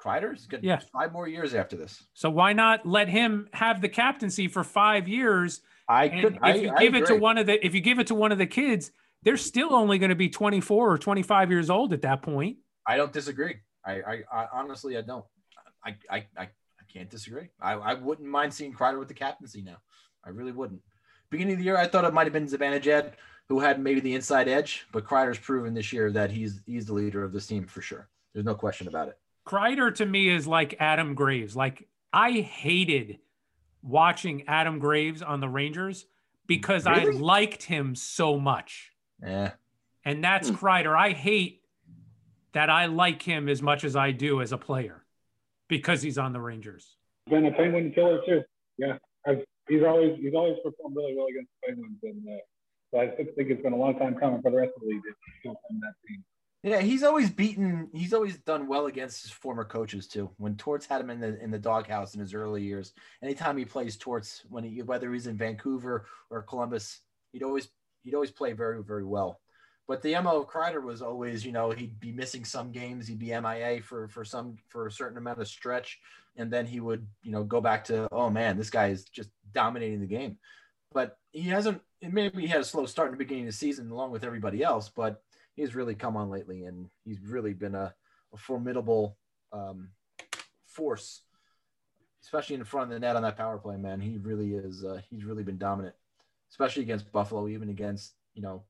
Kreider's good?
Yeah.
five more years after this.
So why not let him have the captaincy for five years?
I could.
if
I,
you
I
give it to one of the if you give it to one of the kids, they're still only going to be 24 or 25 years old at that point.
I don't disagree. I, I, I honestly, I don't. I, I, I, I can't disagree. I, I wouldn't mind seeing Kreider with the captaincy now. I really wouldn't. Beginning of the year, I thought it might have been Zibanejad who had maybe the inside edge, but Kreider's proven this year that he's he's the leader of this team for sure. There's no question about it.
Kreider to me is like Adam Graves. Like I hated watching Adam Graves on the Rangers because
Really?
I liked him so much.
Yeah.
And that's
Hmm.
Kreider. I hate that I like him as much as I do as a player because he's on the Rangers.
Been a Penguin killer too. Yeah, I've, he's always he's always performed really well against the Penguins, and uh, so I think it's been a long time coming for the rest of the league to show that team.
Yeah, he's always beaten. He's always done well against his former coaches too. When Torts had him in the in the doghouse in his early years, anytime he plays Torts, when he whether he's in Vancouver or Columbus, he'd always he'd always play very very well. But the mo of Kreider was always, you know, he'd be missing some games, he'd be MIA for for some for a certain amount of stretch, and then he would, you know, go back to, oh man, this guy is just dominating the game. But he hasn't. Maybe he had a slow start in the beginning of the season, along with everybody else, but he's really come on lately, and he's really been a, a formidable um, force, especially in front of the net on that power play. Man, he really is. Uh, he's really been dominant, especially against Buffalo, even against you know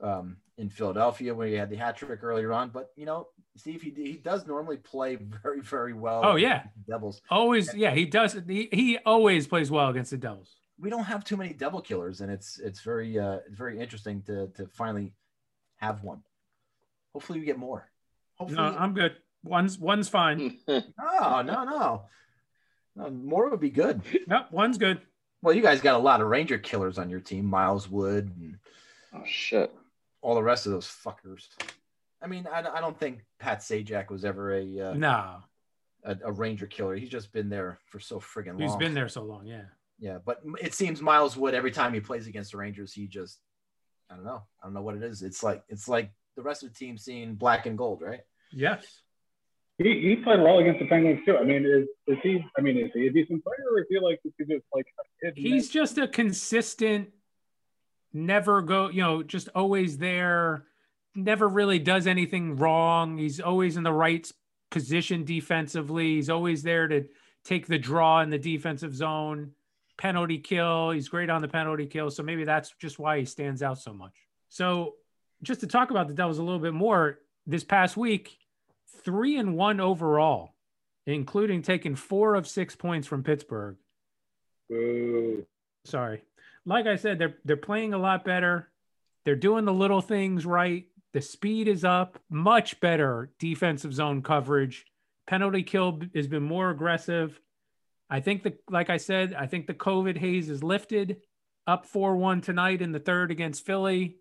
um, in Philadelphia where he had the hat trick earlier on. But you know, Steve, he, he does normally play very, very well.
Oh, yeah.
the Devils.
Always, yeah, he does. He, he always plays well against the Devils.
We don't have too many devil killers, and it's it's very uh it's very interesting to to finally have one. Hopefully, we get more. Hopefully,
No, I'm good. One's one's fine.
no, no, no, no. More would be good.
Nope, one's good.
Well, you guys got a lot of Ranger killers on your team, Miles Wood and
oh shit.
all the rest of those fuckers. I mean, I, I don't think Pat Sajak was ever a, uh,
No,
a a Ranger killer. He's just been there for so friggin' long.
he's been there so long. Yeah.
Yeah, but it seems Miles Wood every time he plays against the Rangers, he just I don't know. I don't know what it is. It's like it's like the rest of the team seeing black and gold, right?
Yes.
He, he played well against the Penguins too. I mean, is, is he? I mean, is he a decent player, or is he like is he just like hit and
He's
miss?
just a consistent, never go, you know, just always there, never really does anything wrong. He's always in the right position defensively. He's always there to take the draw in the defensive zone, penalty kill. He's great on the penalty kill. So maybe that's just why he stands out so much. So just to talk about the Devils a little bit more, this past week, three and one overall, including taking four of six points from Pittsburgh
Boo.
sorry. Like I said, they're they're playing a lot better. They're doing the little things right. The speed is up, much better defensive zone coverage. Penalty kill has been more aggressive. I think the like I said, I think the COVID haze is lifted. Up 4-1 tonight in the third against Philly.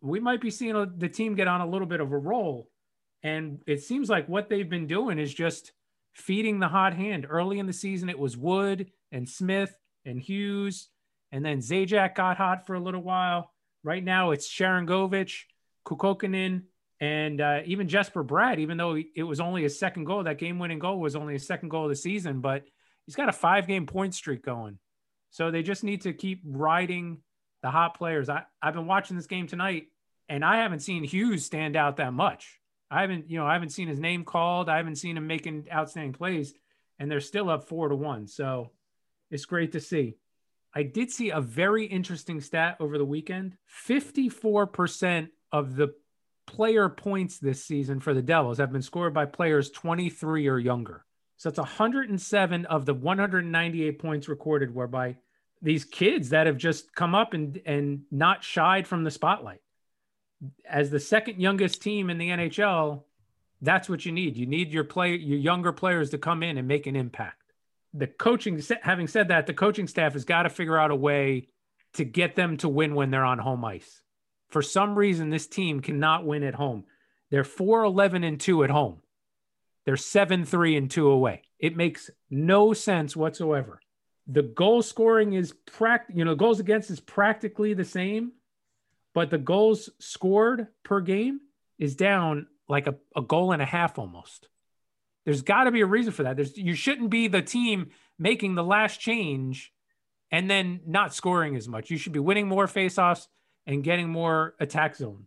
We might be seeing a, the team get on a little bit of a roll. And it seems like what they've been doing is just feeding the hot hand. Early in the season, it was Wood and Smith and Hughes. And then Zajac got hot for a little while. Right now, it's Sharon Govich, Kuokkanen, and uh, even Jesper Bratt, even though it was only his second goal, that game winning goal was only his second goal of the season, but he's got a five game point streak going. So they just need to keep riding the hot players. I, I've been watching this game tonight, and I haven't seen Hughes stand out that much. I haven't, you know, I haven't seen his name called. I haven't seen him making outstanding plays, and they're still up four to one. So it's great to see. I did see a very interesting stat over the weekend 54% of the player points this season for the Devils have been scored by players 23 or younger. So it's 107 of the 198 points recorded were by these kids that have just come up and, and not shied from the spotlight. As the second youngest team in the NHL, that's what you need. You need your play your younger players to come in and make an impact. The coaching having said that, the coaching staff has got to figure out a way to get them to win when they're on home ice. For some reason this team cannot win at home. They're 4-11 and 2 at home. They're 7-3 and 2 away. It makes no sense whatsoever. The goal scoring is pract you know, goals against is practically the same, but the goals scored per game is down like a, a goal and a half almost. There's got to be a reason for that. There's you shouldn't be the team making the last change and then not scoring as much. You should be winning more faceoffs and getting more attack zone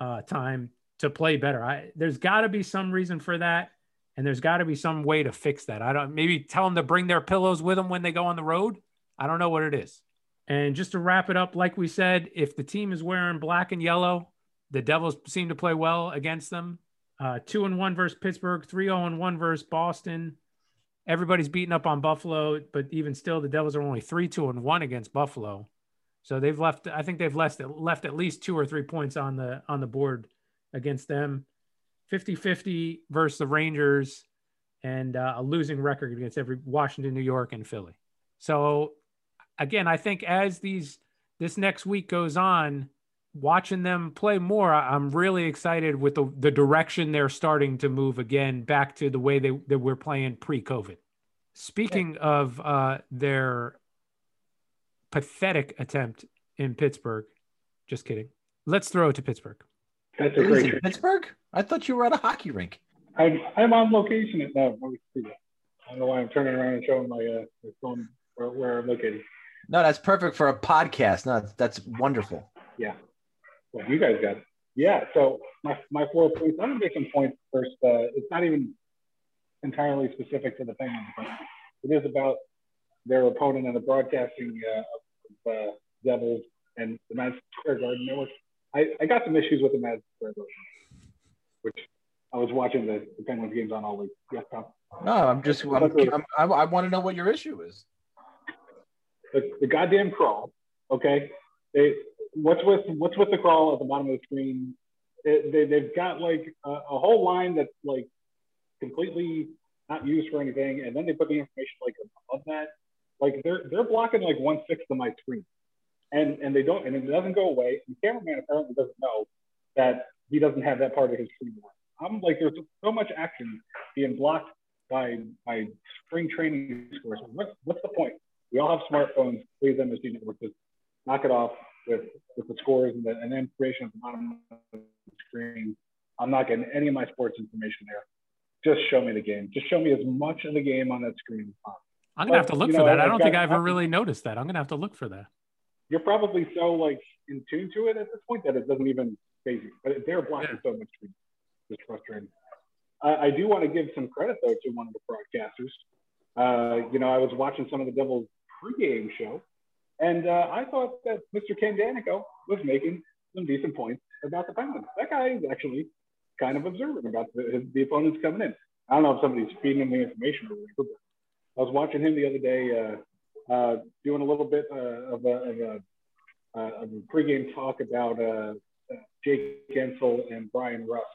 uh, time to play better. I, there's got to be some reason for that, and there's got to be some way to fix that. I don't maybe tell them to bring their pillows with them when they go on the road. I don't know what it is. And just to wrap it up, like we said, if the team is wearing black and yellow, the Devils seem to play well against them. Uh, two and one versus Pittsburgh, three zero and one versus Boston. Everybody's beating up on Buffalo, but even still, the Devils are only three two and one against Buffalo. So they've left. I think they've left left at least two or three points on the on the board against them. 50-50 versus the Rangers, and uh, a losing record against every Washington, New York, and Philly. So again, I think as these this next week goes on, watching them play more, I'm really excited with the, the direction they're starting to move again back to the way they that we're playing pre-COVID. Speaking yeah. of uh, their pathetic attempt in Pittsburgh, just kidding. Let's throw it to Pittsburgh.
That's a great.
in
trip.
Pittsburgh? I thought you were at a hockey rink.
I'm, I'm on location at that. I don't know why I'm turning around and showing my, uh, my phone where, where I'm located.
No, that's perfect for a podcast. No, that's, that's wonderful.
Yeah. Well, you guys got. Yeah. So my, my four points, I'm going to make some points first. Uh, it's not even entirely specific to the Penguins, but it is about their opponent and the broadcasting uh, of uh, Devils and the Madison Square Garden Network. I, I got some issues with the Madison Square Garden, which I was watching the, the Penguins games on all week. Yes, Tom.
No, I'm just I'm, I'm, I, I want to know what your issue is.
The, the goddamn crawl. Okay, they what's with what's with the crawl at the bottom of the screen? It, they they've got like a, a whole line that's like completely not used for anything, and then they put the information like above that. Like they're they're blocking like one sixth of my screen, and and they don't and it doesn't go away. And the cameraman apparently doesn't know that he doesn't have that part of his screen. I'm like, there's so much action being blocked by by spring training scores. What, what's the point? We all have smartphones. Please, MSG Network, just knock it off with with the scores and the and the information at the bottom of the screen. I'm not getting any of my sports information there. Just show me the game. Just show me as much of the game on that screen as possible.
I'm gonna have to look for
know,
that. I don't
got
think I ever really noticed that. I'm gonna have to look for that.
You're probably so like in tune to it at this point that it doesn't even phase you. But they're blocking so much screen. It's frustrating. I, I do want to give some credit though to one of the broadcasters. Uh, you know, I was watching some of the Devils pregame show, and uh, I thought that Mr. Ken Daneyko was making some decent points about the Penguins. That guy is actually kind of observant about the, his, the opponents coming in. I don't know if somebody's feeding him the information or whatever, but I was watching him the other day uh, uh, doing a little bit uh, of, a, of, a, uh, of a pregame talk about uh, Jake Guentzel and Bryan Rust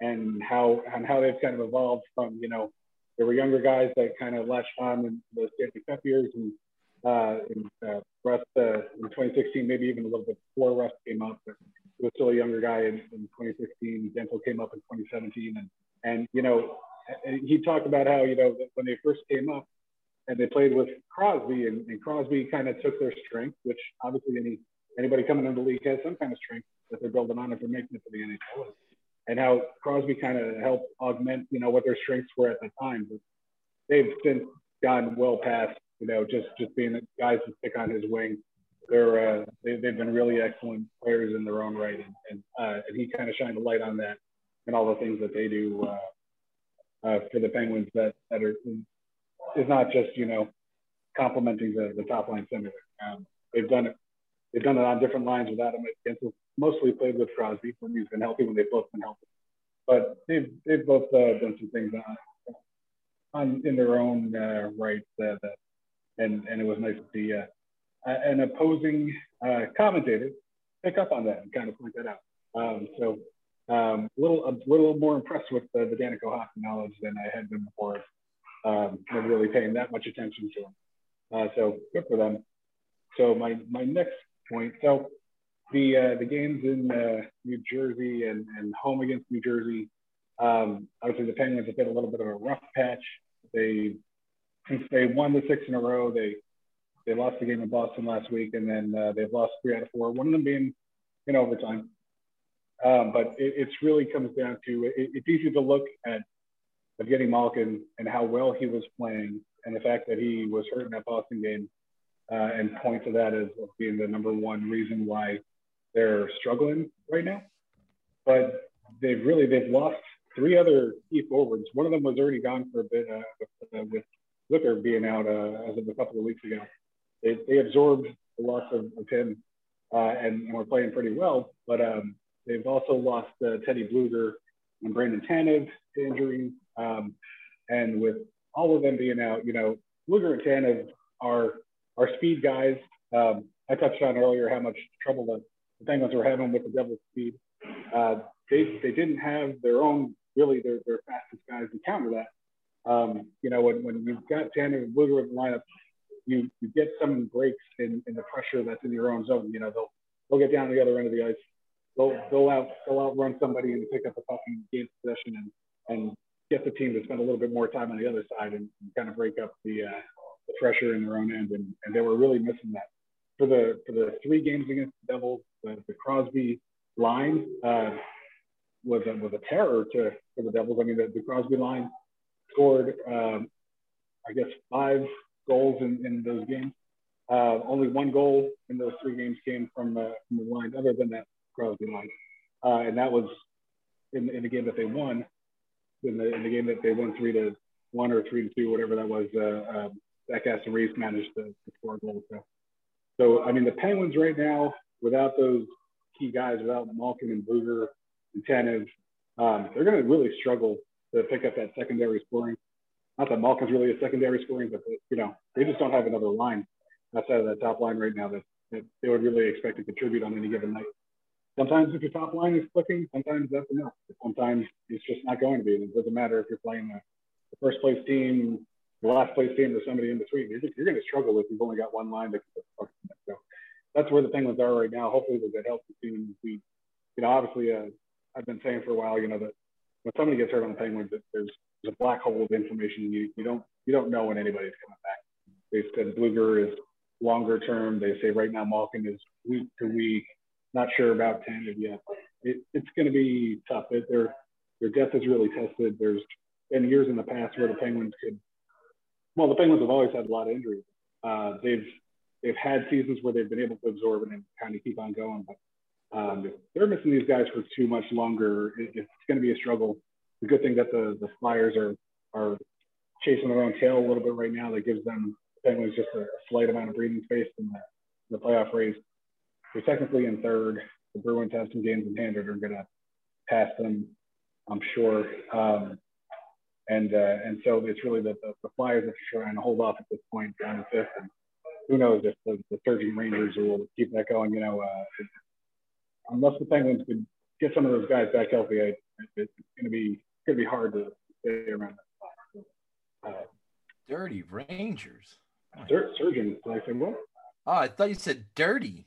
and how and how they've kind of evolved from you know there were younger guys that kind of latched on in the Stanley Cup years and uh, and uh, Rust uh, in 2016 maybe even a little bit before Rust came up but he was still a younger guy in, in 2016 Guentzel came up in 2017 and and you know and he talked about how you know when they first came up and they played with Crosby and, and Crosby kind of took their strength which obviously any anybody coming into the league has some kind of strength that they're building on if they're making it to the NHL and how Crosby kind of helped augment, you know, what their strengths were at the time. But they've since gone well past, you know, just just being the guys to stick on his wing. They're uh, they, they've been really excellent players in their own right, and and, uh, and he kind of shined a light on that and all the things that they do uh, uh, for the Penguins that that are is not just you know complimenting the, the top line center. Um, they've done it. They've done it on different lines with Adam Guentzel. Mostly played with Crosby when he's been healthy, when they've both been healthy. But they've they've both uh, done some things on, on in their own uh, right that and and it was nice to see uh, an opposing uh, commentator pick up on that and kind of point that out. Um, so um, a little a little more impressed with the, the Daneyko hockey knowledge than I had been before. Um, of really paying that much attention to them. Uh, so good for them. So my my next point. So the uh, the games in uh, New Jersey and, and home against New Jersey. Um, obviously, the Penguins have hit a little bit of a rough patch. They since they won the six in a row, they they lost the game in Boston last week, and then uh, they've lost three out of four. One of them being in overtime. Um, but it really comes down to it, it's easy to look at Evgeny Malkin and how well he was playing, and the fact that he was hurt in that Boston game, uh, and point to that as being the number one reason why they're struggling right now. But they've really they've lost three other key forwards. One of them was already gone for a bit uh, with, uh, with Zucker being out uh, as of a couple of weeks ago. They, they absorbed the loss of, of him uh, and, and were playing pretty well. But um, they've also lost uh, Teddy Blueger and Brandon Tanev to injury. Um, and with all of them being out, you know, Blueger and Tanev are are speed guys. Um, I touched on earlier how much trouble the, the Penguins were having with the Devils' speed. Uh, they they didn't have their own really their, their fastest guys to counter that. Um, you know, when, when you've got Tanev and Blueger in the lineup, you you get some breaks in, in the pressure that's in your own zone. You know, they'll they'll get down to the other end of the ice. They'll they'll out they'll outrun somebody and pick up puck and gain possession and and get the team to spend a little bit more time on the other side and, and kind of break up the uh, the pressure in their own end. And, and they were really missing that for the for the three games against the Devils. The, the Crosby line uh, was a, was a terror to for the Devils. I mean, the, the Crosby line scored um, I guess five goals in, in those games. Uh, only one goal in those three games came from, uh, from the line, other than that Crosby line, uh, and that was in, in the game that they won. In the, in the game that they won three to one or three to two, whatever that was, uh, um, Zach Aston Reese managed to, to score goals. So, so, I mean, the Penguins right now, without those key guys, without Malkin and Blueger and Tanev, um, they're going to really struggle to pick up that secondary scoring. Not that Malkin's really a secondary scoring, but you know they just don't have another line outside of that top line right now that, that they would really expect to contribute on any given night. Sometimes if your top line is clicking, sometimes that's enough. Sometimes it's just not going to be. And it doesn't matter if you're playing the, the first place team, the last place team, or somebody in between. You're, you're going to struggle if you've only got one line that so that's where the Penguins are right now. Hopefully they'll get healthy soon. We, you know, obviously uh, I've been saying for a while, you know, that when somebody gets hurt on the Penguins, there's, there's a black hole of information. You, you don't you don't know when anybody's coming back. They said Blueger is longer term. They say right now Malkin is week to week. Not sure about Tanev yet. It, it's going to be tough. It, their their depth is really tested. There's been years in the past where the Penguins could. Well, the Penguins have always had a lot of injuries. Uh, they've they've had seasons where they've been able to absorb it and kind of keep on going. But um, they're missing these guys for too much longer, it, it's going to be a struggle. The good thing that the the Flyers are are chasing their own tail a little bit right now. That gives them the Penguins just a, slight amount of breathing space in the, the playoff race. They're technically in third. The Bruins have some games in hand that are going to pass them, I'm sure. Um, and uh, and so it's really the, the, the Flyers that are trying to hold off at this point down in fifth. And who knows if the, the surging Rangers will keep that going. You know, uh, unless the Penguins could get some of those guys back healthy, it, it's going to be going to be hard to stay around that spot. Uh,
Dirty Rangers.
sur- surgeon, did I say what?
Oh, I thought you said dirty.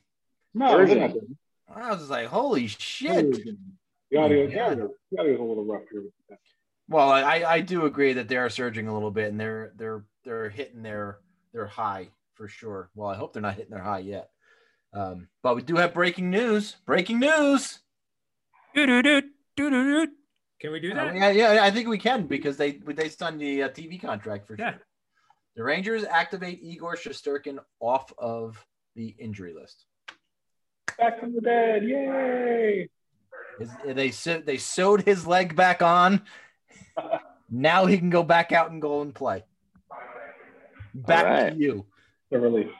No,
Surgeon.
dirty.
I was like, holy shit.
Surgeon. The audio, the
Yeah.
audio, the audio is a little rough here. with that.
Well, I, I do agree that they are surging a little bit and they're they're they're hitting their their high for sure. Well, I hope they're not hitting their high yet. Um, but we do have breaking news. Breaking news.
Doo-doo-doo. Can we do
Oh,
that?
yeah, yeah, I think we can because they they signed the uh, TV contract for
Yeah.
sure. The Rangers activate Igor Shesterkin off of the injury list.
Back from the dead, yay!
His, they they sewed his leg back on. Now he can go back out and go and play. Back
right.
to you.
The relief.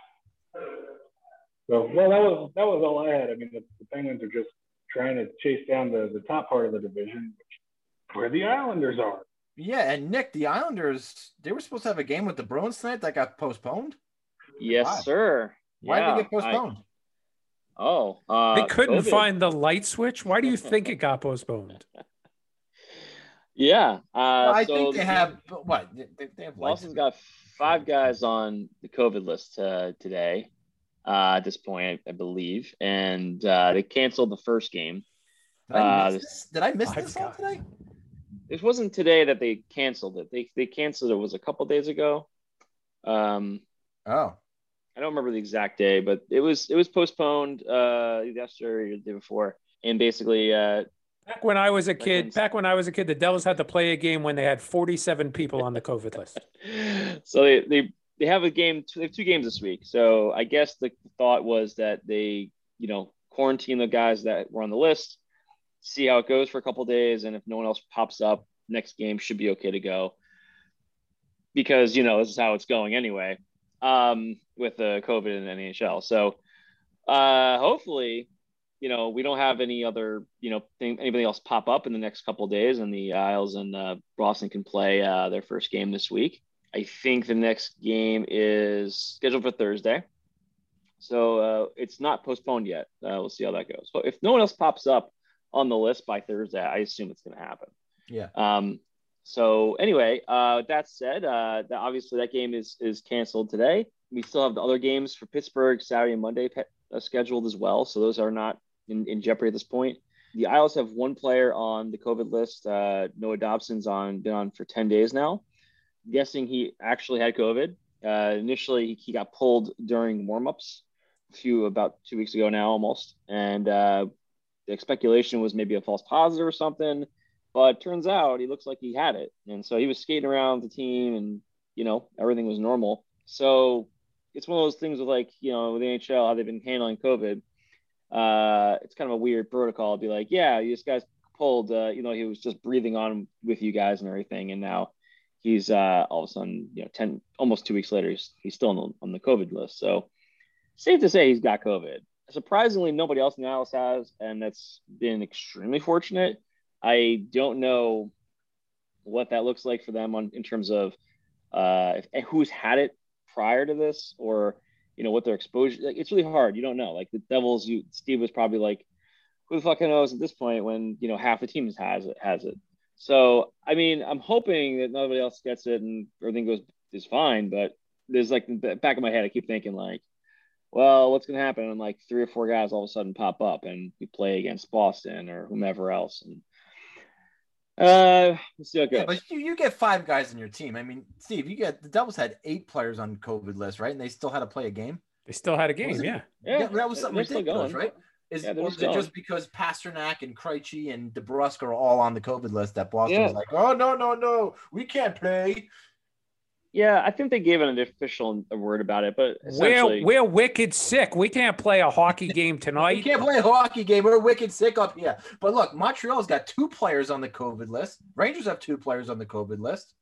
So, well, that was that was all I had. I mean, the, the Penguins are just trying to chase down the, the top part of the division, where the Islanders are.
Yeah, and Nick, the Islanders, they were supposed to have a game with the Bruins tonight that got postponed.
Yes,
Why?
sir.
Why
Yeah,
did it get
I-
postponed?
oh, uh,
They couldn't
COVID.
find the light switch. Why do you think it got postponed?
Yeah, uh,
I
so
think they have what? They, they have.
Boston's got five guys on the COVID list uh, today. Uh, at this point, I, I believe, and uh, they canceled the first game.
Did I miss
uh,
this? Did I miss
I've
this all today?
It wasn't today that they canceled it. They they canceled it was a couple days ago. Um,
Oh,
I don't remember the exact day, but it was it was postponed uh, yesterday or the day before, and basically, uh,
Back when I was a kid, back when I was a kid, the Devils had to play a game when they had 47 people on the COVID list.
so they, they they have a game they have two games this week. So i guess the thought was that they you know quarantine the guys that were on the list see how it goes for a couple days and if no one else pops up next game should be okay to go. Because you know this is how it's going anyway um, with the covid and nhl so uh, hopefully you know we don't have any other you know thing, anybody else pop up in the next couple days and the isles and uh, boston can play uh, their first game this week I think the next game is scheduled for Thursday. So uh, it's not postponed yet. Uh, we'll see how that goes. So if no one else pops up on the list by Thursday, I assume it's going to happen.
yeah.
Um, so anyway, uh, that said, uh, that obviously that game is is canceled today. We still have the other games for Pittsburgh Saturday and Monday pe- uh, scheduled as well. So those are not in, in jeopardy at this point. The Isles have one player on the COVID list. Uh, Noah Dobson's on been on for ten days now. Guessing he actually had COVID. Uh, initially, he got pulled during warmups a few about two weeks ago now, almost, and uh, the speculation was maybe a false positive or something. But turns out he looks like he had it. And so he was skating around the team and, you know, everything was normal. So it's one of those things with like, you know, with the NHL, how they've been handling COVID. Uh, it's kind of a weird protocol to be like, yeah, this guy's pulled, uh, you know, he was just breathing on with you guys and everything. And now he's uh, all of a sudden, you know, 10, almost two weeks later, he's, he's still on the, on the COVID list. So safe to say he's got COVID. Surprisingly, nobody else in the Isles has, and that's been extremely fortunate. I don't know what that looks like for them on in terms of uh, if, who's had it prior to this or you know what their exposure. Like, it's really hard. You don't know. Like the Devils, you Steve was probably like, who the fuck knows at this point when you know half the team has it has it. So I mean, I'm hoping that nobody else gets it and everything goes is fine. But there's like in the back of my head, I keep thinking like, well, what's going to happen when like three or four guys all of a sudden pop up and we play against Boston or whomever else and uh, let's see how.
Yeah, but you, you get five guys in your team. I mean, Steve, you get the Devils had eight players on COVID list, right? And they still had to play a game.
They still had a game,
Was it?
yeah.
yeah,
that was something
they're still
ridiculous,
going.
right? Is,
Yeah,
or is
still
it just because Pastrnak and Krejci and DeBrusk are all on the COVID list that Boston was
Yeah.
like, oh no, no, no, we can't play.
Yeah, I think they gave an official word about it, but
We're we're wicked sick. We can't play a hockey game tonight.
We can't play a hockey game. We're wicked sick up here. But look, Montreal's got two players on the COVID list. Rangers have two players on the COVID list.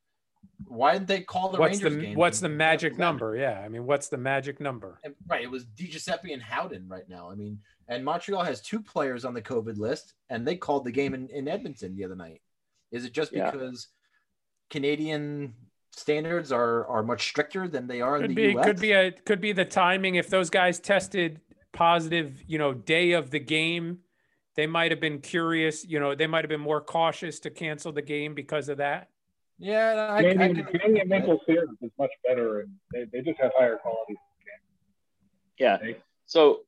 Why didn't they call the
What's
Rangers
the
game?
what's the magic number? Yeah, I mean, what's the magic number?
And- Right, it was Di Giuseppe and Howden right now. I mean, and Montreal has two players on the COVID list, and they called the game in, in Edmonton the other night. Is it just
Yeah.
because Canadian standards are are much stricter than they are in the
be
US?
could be a could be the timing. If those guys tested positive, you know, day of the game, they might have been curious. You know, they might have been more cautious to cancel the game because of that.
yeah, I, I,
Canadian,
can-
Canadian mental clearance is much better, and they, they just have higher quality.
yeah. So,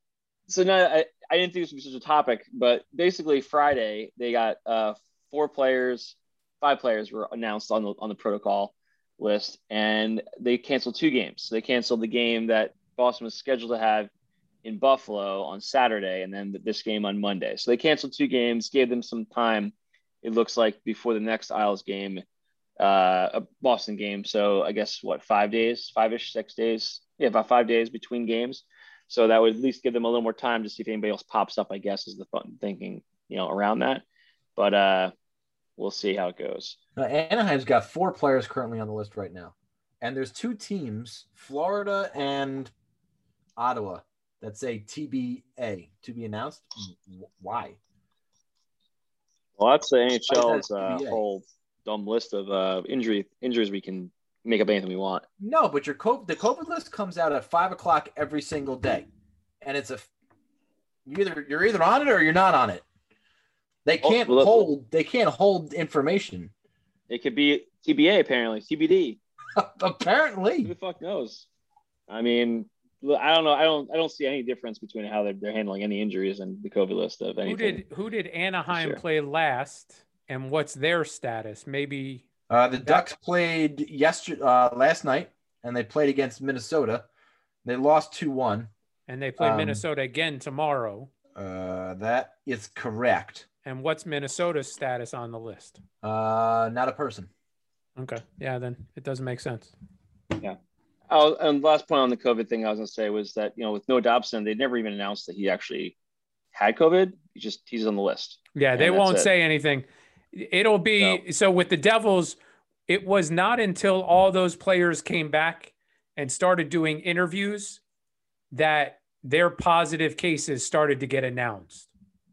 so now I, I didn't think this was such a topic, but basically Friday they got uh, four players, five players were announced on the on the protocol list, and they canceled two games. So they canceled the game that Boston was scheduled to have in Buffalo on Saturday, and then this game on Monday. So they canceled two games, gave them some time. It looks like before the next Isles game, uh, a Boston game. So I guess what five days, five ish, six days, yeah, about five days between games. So that would at least give them a little more time to see if anybody else pops up. I guess is the fun thinking, you know, around that. But uh, we'll see how it goes.
Uh, Anaheim's got four players currently on the list right now, and there's two teams, Florida and Ottawa, that say TBA to be announced. Why?
Well, that's the NHL's uh, whole dumb list of uh, injury injuries we can make up anything we want.
No, but your COVID, the COVID list comes out at five o'clock every single day, and it's a you either you're either on it or you're not on it. They
Oh,
can't
well,
hold they can't hold information.
It could be TBA apparently, TBD.
Apparently, who
the fuck knows? I mean, I don't know. I don't. I don't see any difference between how they're, they're handling any injuries and the COVID list of anything.
Who did who did Anaheim
Sure.
play last, and what's their status? Maybe
uh, the Ducks played yesterday uh, last night, and they played against Minnesota. They lost two one.
and they play
Um,
Minnesota again tomorrow.
Uh, that is correct.
And what's Minnesota's status on the list?
Uh, not a person.
Okay, yeah, then it doesn't make sense. Yeah.
Oh, and last point on the COVID thing I was gonna say was that you know with Noah Dobson, they never even announced that he actually had COVID. He just he's on the list.
Yeah, they won't say anything. It'll be so with the Devils. It was not until all those players came back and started doing interviews that their positive cases started to get announced.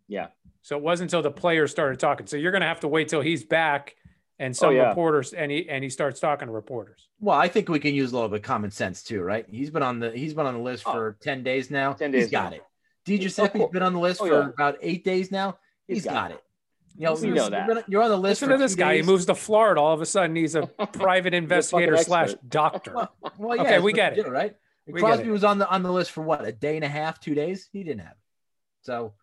Yeah.
So it wasn't until the players started talking. So you're going to have to wait till he's back and oh, some
Oh, yeah.
reporters and he and he starts talking to reporters.
Well, I think we can use a little bit of common sense too, right? He's been on the he's been on the list
Oh.
for ten days now.
10 days.
He's got
now.
it. Di Giuseppe's oh,
course.
been on the list
Oh,
for
yeah.
about eight days now.
He's
he's
got
got it. You know,
We
you're-
know that.
You're, you're on the list
Listen
for
to this
two
guy. He moves to Florida. All of a sudden, he's a private investigator slash doctor.
Well, well, yeah,
Okay, we get it.
do, right?
We
Crosby
it.
was on the on the list for what a day and a half, two days. He didn't have. it. So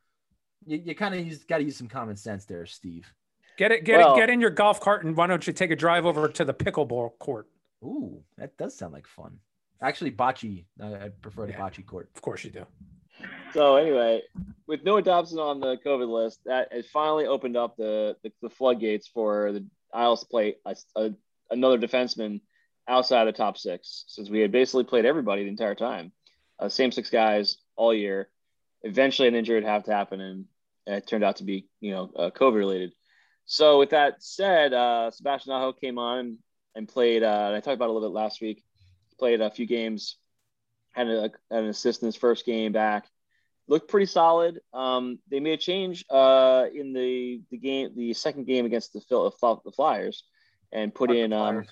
you, you kind of got to use some common sense there, Steve.
Get it, get
Well-
it, get in your golf cart, and why don't you take a drive over to the pickleball court?
Ooh, that does sound like fun. Actually, bocce. I, I prefer the
Yeah.
bocce court.
Of course you do.
So anyway, with Noah Dobson on the COVID list, that has finally opened up the the, the floodgates for the Isles play a, a- another defenseman outside the top six, since we had basically played everybody the entire time, uh, same six guys all year. Eventually, an injury would have to happen, and it turned out to be you know uh, COVID related. So with that said, uh, Sebastian Aho came on and played. Uh, and I talked about a little bit last week. Played a few games, had, a, an assist in his first game back looked pretty solid. Um, they made a change uh, in the the game, the second game against the Phil, the Flyers, and put in um,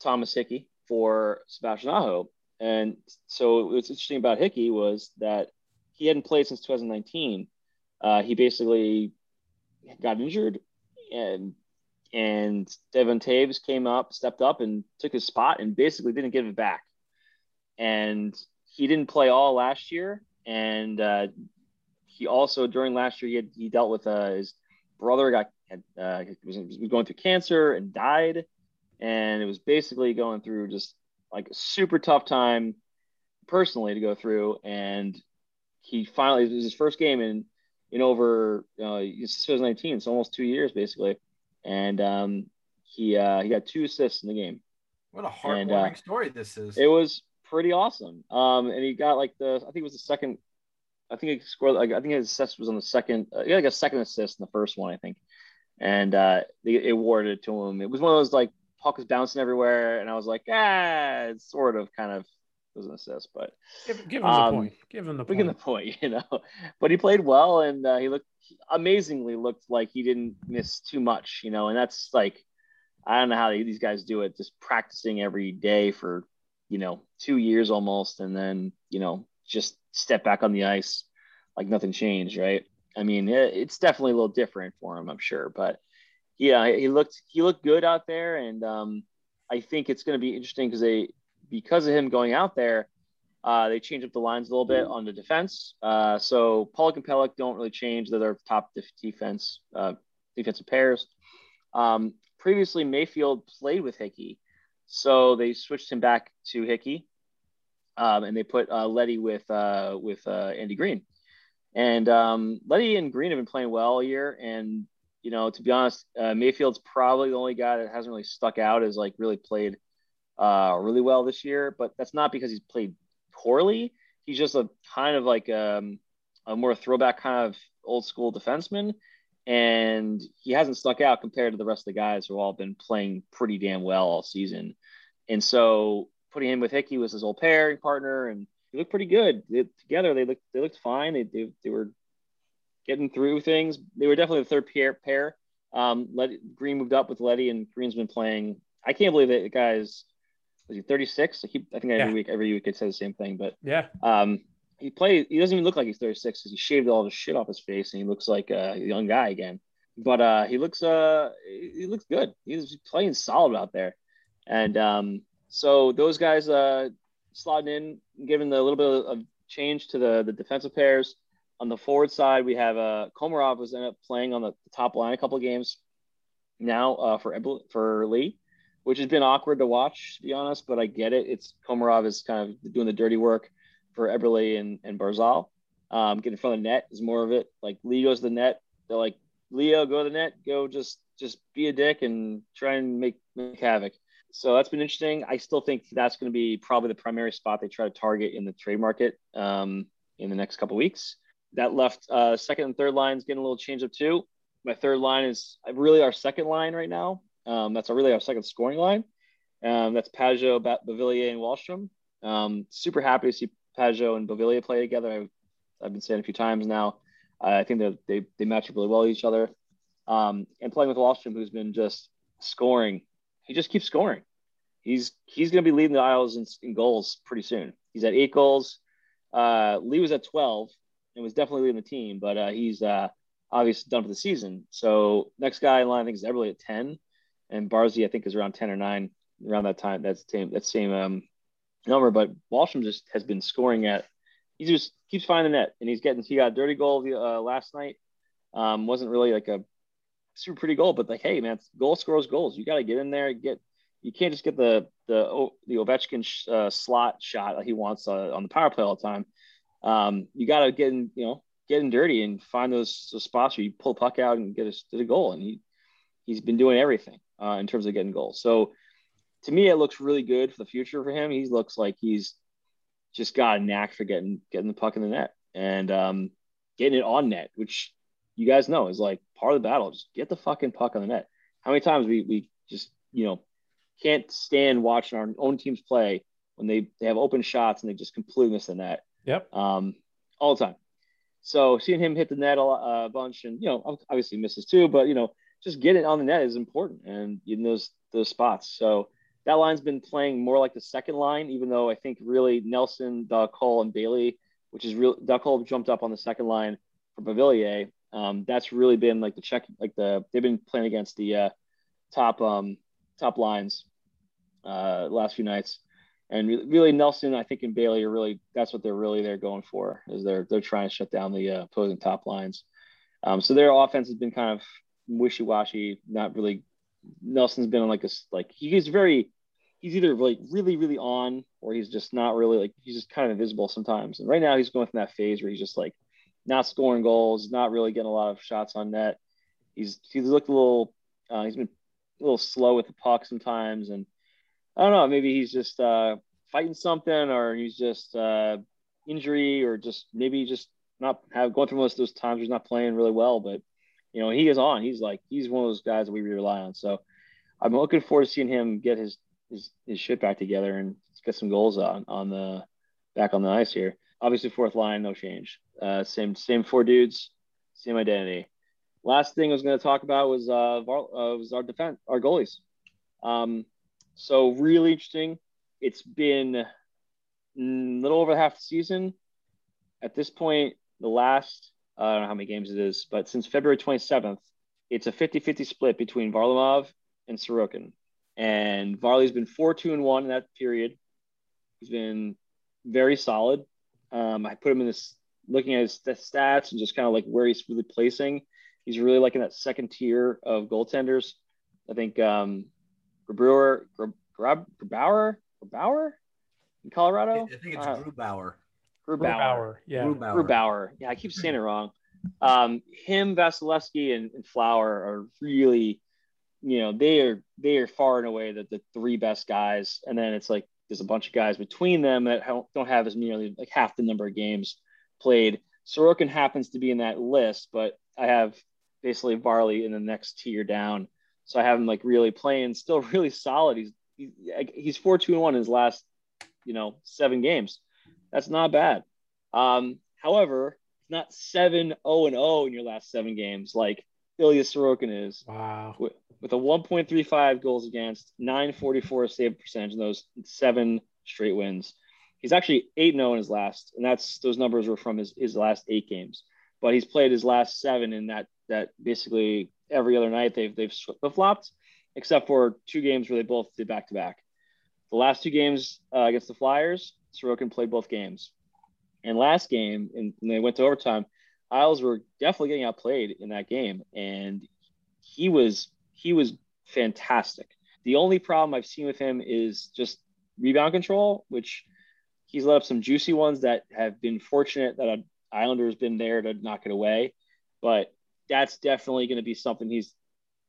Thomas Hickey for Sebastian Aho. And so what's interesting about Hickey was that he hadn't played since 2019. Uh, he basically got injured, and and Devon Toews came up, stepped up, and took his spot, and basically didn't give it back. And he didn't play all last year, and uh, he also during last year he had, he dealt with uh, his brother got had, uh, was, was going through cancer and died, and it was basically going through just like a super tough time personally to go through, and he finally it was his first game in in over uh, it's 2019, it's almost two years basically, and um, he uh, he got two assists in the game.
What a
And,
heartwarming
uh,
story this is.
It was pretty awesome. Um, and he got like the I think it was the second. I think he scored like I think his assist was on the second. Uh, he got like a second assist in the first one, I think, and uh, they they awarded it to him. It was one of those like puck was bouncing everywhere, and I was like, ah, it's sort of kind of was an assist, but
Give, give him
Um,
the point. Give him the point.
get the point, you know. But he played well, and uh, he looked amazingly looked like he didn't miss too much, you know. And that's like, I don't know how these guys do it, just practicing every day for, you know, two years almost, and then you know just step back on the ice like nothing changed, right? I mean, it, it's definitely a little different for him, I'm sure, but yeah, he looked he looked good out there, and um, I think it's going to be interesting because they because of him going out there, uh, they changed up the lines a little bit on the defense. Uh, so Pulock and Pelech don't really change; they're their top def- defense uh, defensive pairs. Um, previously, Mayfield played with Hickey, so they switched him back to Hickey, um, and they put uh, Leddy with uh, with uh, Andy Green. And um, Leddy and Green have been playing well all year, and you know, to be honest, uh, Mayfield's probably the only guy that hasn't really stuck out as like really played uh, really well this year. But that's not because he's played poorly. He's just a kind of like um, a more throwback kind of old school defenseman, and he hasn't stuck out compared to the rest of the guys who all been playing pretty damn well all season. And so putting him with Hickey was his old pairing partner, and he looked pretty good they, together. They looked they looked fine. They, they they were getting through things. They were definitely the third pair. pair. Um, Let, Green moved up with Leddy, and Green's been playing. I can't believe that the guy's was he 36? I keep I think every
Yeah.
week every week it says the same thing, but
Yeah.
um, he plays. He doesn't even look like he's 36 because he shaved all the shit off his face, and he looks like a young guy again. But uh, he looks uh, he looks good. He's playing solid out there, and um, so those guys uh, slotting in, giving the little bit of change to the the defensive pairs. On the forward side, we have uh, Komarov was ended up playing on the top line a couple of games now uh, for for Lee, which has been awkward to watch, to be honest. But I get it. It's Komarov is kind of doing the dirty work for Eberle and, and Barzal. Um, getting in front of the net is more of it. Like Lee goes to the net. They're like, Leo, go to the net. Go just just be a dick and try and make, make havoc. So that's been interesting. I still think that's going to be probably the primary spot they try to target in the trade market um, in the next couple weeks. That left uh, second and third lines getting a little change up too. My third line is really our second line right now. Um, that's really our second scoring line. Um, that's Pageau, Ba- Beauvillier, and Wahlstrom. Um, super happy to see Pageau and Beauvillier play together. I've, I've been saying a few times now. Uh, I think they, they match up really well with each other. Um, and playing with Wahlstrom, who's been just scoring, he just keeps scoring. He's he's going to be leading the Isles in, in goals pretty soon. He's at eight goals. Uh, Lee was at 12 and was definitely leading the team, but uh, he's uh, obviously done for the season. So next guy in line, I think, is Eberle at 10, and Barzy, I think, is around 10 or 9 around that time. That's the same, that same um, number. But Wahlstrom just has been scoring at, he just keeps finding the net, and he's getting, he got a dirty goal uh, last night. Um, wasn't really like a super pretty goal, but like, hey, man, goal scores goals. You got to get in there, get, you can't just get the the the Ovechkin sh- uh, slot shot he wants uh, on the power play all the time. Um, you got to get in, you know, get in dirty and find those, those spots where you pull puck out and get a, get a goal. And he he's been doing everything uh, in terms of getting goals. So to me, it looks really good for the future for him. He looks like he's just got a knack for getting getting the puck in the net and um, getting it on net, which you guys know is like part of the battle. Just get the fucking puck on the net. How many times we we just you know can't stand watching our own teams play when they, they have open shots and they just completely miss the net
Yep.
um, all the time. So seeing him hit the net a, a bunch, and you know, obviously misses too, but you know, just get it on the net is important, and in those those spots. So that line's been playing more like the second line, even though I think really Nelson, Cole, and Bailey, which is real. Cole jumped up on the second line for Beauvillier. Um, that's really been like the check, like the they've been playing against the uh, top um, top lines uh, last few nights. And re- really, Nelson, I think, and Bailey are really that's what they're really they're going for is they're they're trying to shut down the uh, opposing top lines. Um, so their offense has been kind of wishy washy, not really. Nelson's been on like this like he's very he's either like really really on or he's just not really like he's just kind of invisible sometimes. And right now he's going through that phase where he's just like not scoring goals, not really getting a lot of shots on net. He's he's looked a little uh, he's been a little slow with the puck sometimes and I don't know. Maybe he's just uh, fighting something, or he's just uh, injury, or just maybe just not have going through most of those times. He's not playing really well, but you know he is on. He's like he's one of those guys that we rely on. So I'm looking forward to seeing him get his his, his shit back together and get some goals on on the back on the ice here. Obviously, fourth line, no change. Uh, same same four dudes, same identity. Last thing I was going to talk about was uh, Var- uh was our defense, our goalies. Um, so really interesting. It's been a little over half the season. At this point, the last, I don't know how many games it is, but since February 27th, it's a 50-50 split between Varlamov and Sorokin. And Varley's been 4-2 and 1 in that period. He's been very solid. Um, I put him in this looking at his stats and just kind of like where he's really placing. He's really like in that second tier of goaltenders. I think um, Grabauer, Grab, Grabauer, Grabauer in Colorado.
I think it's
Uh,
Grubauer.
Grubauer.
Grubauer, yeah.
Grubauer.
Grubauer. Yeah, I keep saying it wrong. Um, him, Vasilevsky, and, and Flower are really, you know, they are they are far and away the, the three best guys. And then it's like there's a bunch of guys between them that don't don't have as nearly like half the number of games played. Sorokin happens to be in that list, but I have basically Varley in the next tier down. So I have him like really playing, still really solid. He's he, he's four two and one in his last, you know, seven games. That's not bad. Um, however, it's not seven zero and zero in your last seven games like Ilya Sorokin is
Wow.
with, with a 1.35 goals against, 944 save percentage in those seven straight wins. He's actually 8 0 in his last, and that's those numbers were from his, his last eight games. But he's played his last seven in that that basically every other night they've they've flopped, except for two games where they both did back to back. The last two games uh, against the Flyers, Sorokin played both games. And last game, and they went to overtime, Isles were definitely getting outplayed in that game, and he was he was fantastic. The only problem I've seen with him is just rebound control, which he's let up some juicy ones that have been fortunate that an Islander has been there to knock it away. But that's definitely going to be something he's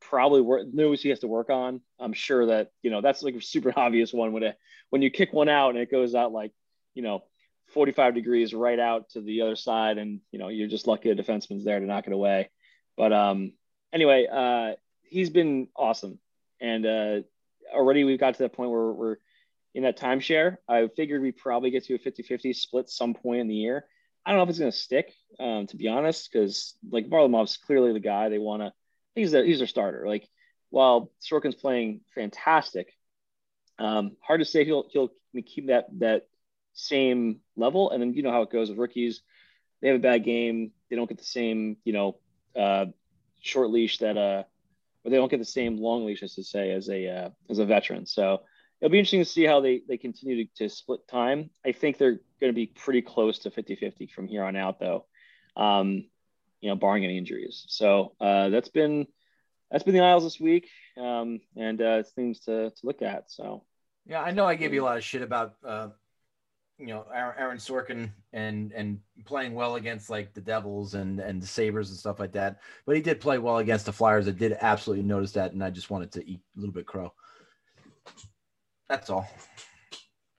probably work, knows he has to work on. I'm sure that you know that's like a super obvious one when it when you kick one out and it goes out like you know 45 degrees right out to the other side, and you know you're just lucky a defenseman's there to knock it away. But um, anyway, uh, he's been awesome, and uh, already we've got to that point where we're in that timeshare. I figured we probably get to a 50-50 split some point in the year. I don't know if it's going to stick, um, to be honest, because like Varlamov's clearly the guy they want to. He's their he's their starter. Like while Sorokin's playing fantastic, um, hard to say he'll he'll keep that that same level. And then you know how it goes with rookies. They have a bad game. They don't get the same you know uh, short leash that uh, or they don't get the same long leash, I should say, as a uh, as a veteran. So it'll be interesting to see how they they continue to, to split time. I think they're going to be pretty close to 50-50 from here on out, though. Um, you know, barring any injuries. So uh, that's been that's been the Isles this week, um, and uh, things to to look at. So
Yeah, I know I gave you a lot of shit about uh, you know Aaron, Sorkin and and playing well against like the Devils and and the Sabres and stuff like that, but he did play well against the Flyers. I did absolutely notice that, and I just wanted to eat a little bit crow. That's all.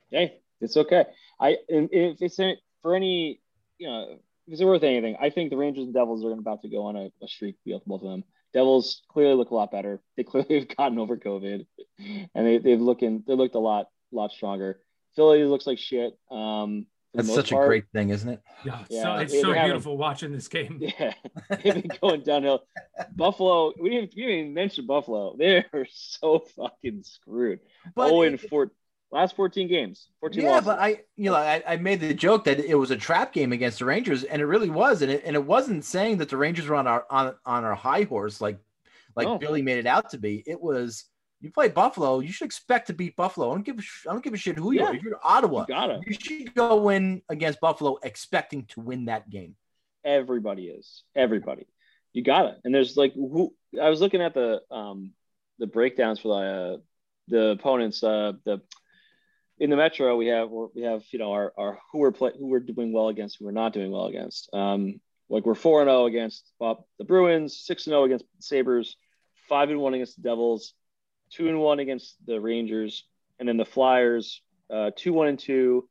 hey, it's okay. I if it's for any, you know, if it's worth anything, I think the Rangers and Devils are about to go on a, a streak both of them. Devils clearly look a lot better. They clearly have gotten over COVID, and they, they've looking they looked a lot lot stronger. Philly looks like shit. Um,
That's
most
such a great thing, isn't it?
Yeah, so
Yeah,
it's
they're
so
having-
beautiful watching this game.
Yeah, they've been going downhill. Buffalo, we didn't, you didn't even mention Buffalo. They're so fucking screwed.
But
oh, in
it-
four, last 14 games, 14
yeah,
losses.
but I, you know, I, I made the joke that it was a trap game against the Rangers, and it really was, and it, and it wasn't saying that the Rangers were on our on on our high horse like like
No.
Billy made it out to be. It was you play Buffalo, you should expect to beat Buffalo. I don't give a sh- I don't give a shit who you
Yeah.
are. If you're Ottawa,
you gotta.
you should go in against Buffalo expecting to win that game.
Everybody is. Everybody. You got it. And there's like who I was looking at the um the breakdowns for the uh, the opponents. Uh, the in the Metro we have we have you know our, our who we're play who we're doing well against, who we're not doing well against. Um, like we're four and zero against Bob, the Bruins, six and zero against Sabres, five and one against the Devils, two and one against the Rangers, and then the Flyers, uh, two one and two,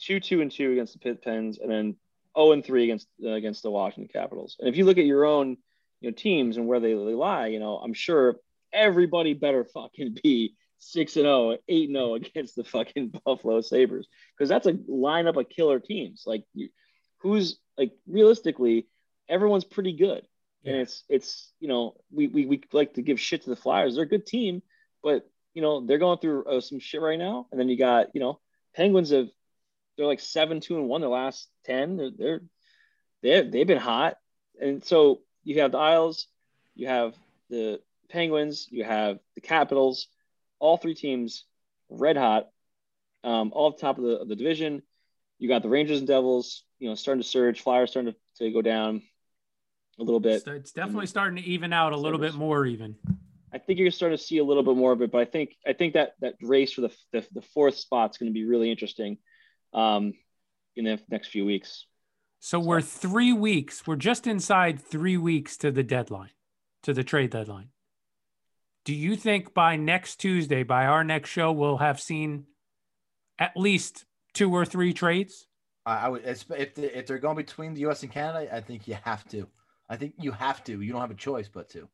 two two and two against the Pit Pens, and then 0 and 3 against uh, against the Washington Capitals. And if you look at your own you know teams and where they, they lie, you know, I'm sure everybody better fucking be 6 and 0, 8 and 0 against the fucking Buffalo Sabres because that's a lineup of killer teams. Like you, who's like realistically everyone's pretty good. And it's it's you know, we, we we like to give shit to the Flyers. They're a good team, but you know, they're going through uh, some shit right now. And then you got, you know, Penguins have they're like seven, two, and one the last ten. They're they're they're they've been hot, and so you have the Isles, you have the Penguins, you have the Capitals, all three teams red hot, um, all top of the of the division. You got the Rangers and Devils, you know, starting to surge. Flyers starting to, to go down a little bit.
It's, it's definitely starting to even out a little bit more even.
I think you're starting to see a little bit more of it, but I think I think that that race for the the, the fourth spot is going to be really interesting um, in the next few weeks.
So we're three weeks. We're just inside three weeks to the deadline, to the trade deadline. Do you think by next Tuesday, by our next show, we'll have seen at least two or three trades?
I, I would if if they- if they're going between the U.S. and Canada, I think you have to. I think you have to. You don't have a choice but to.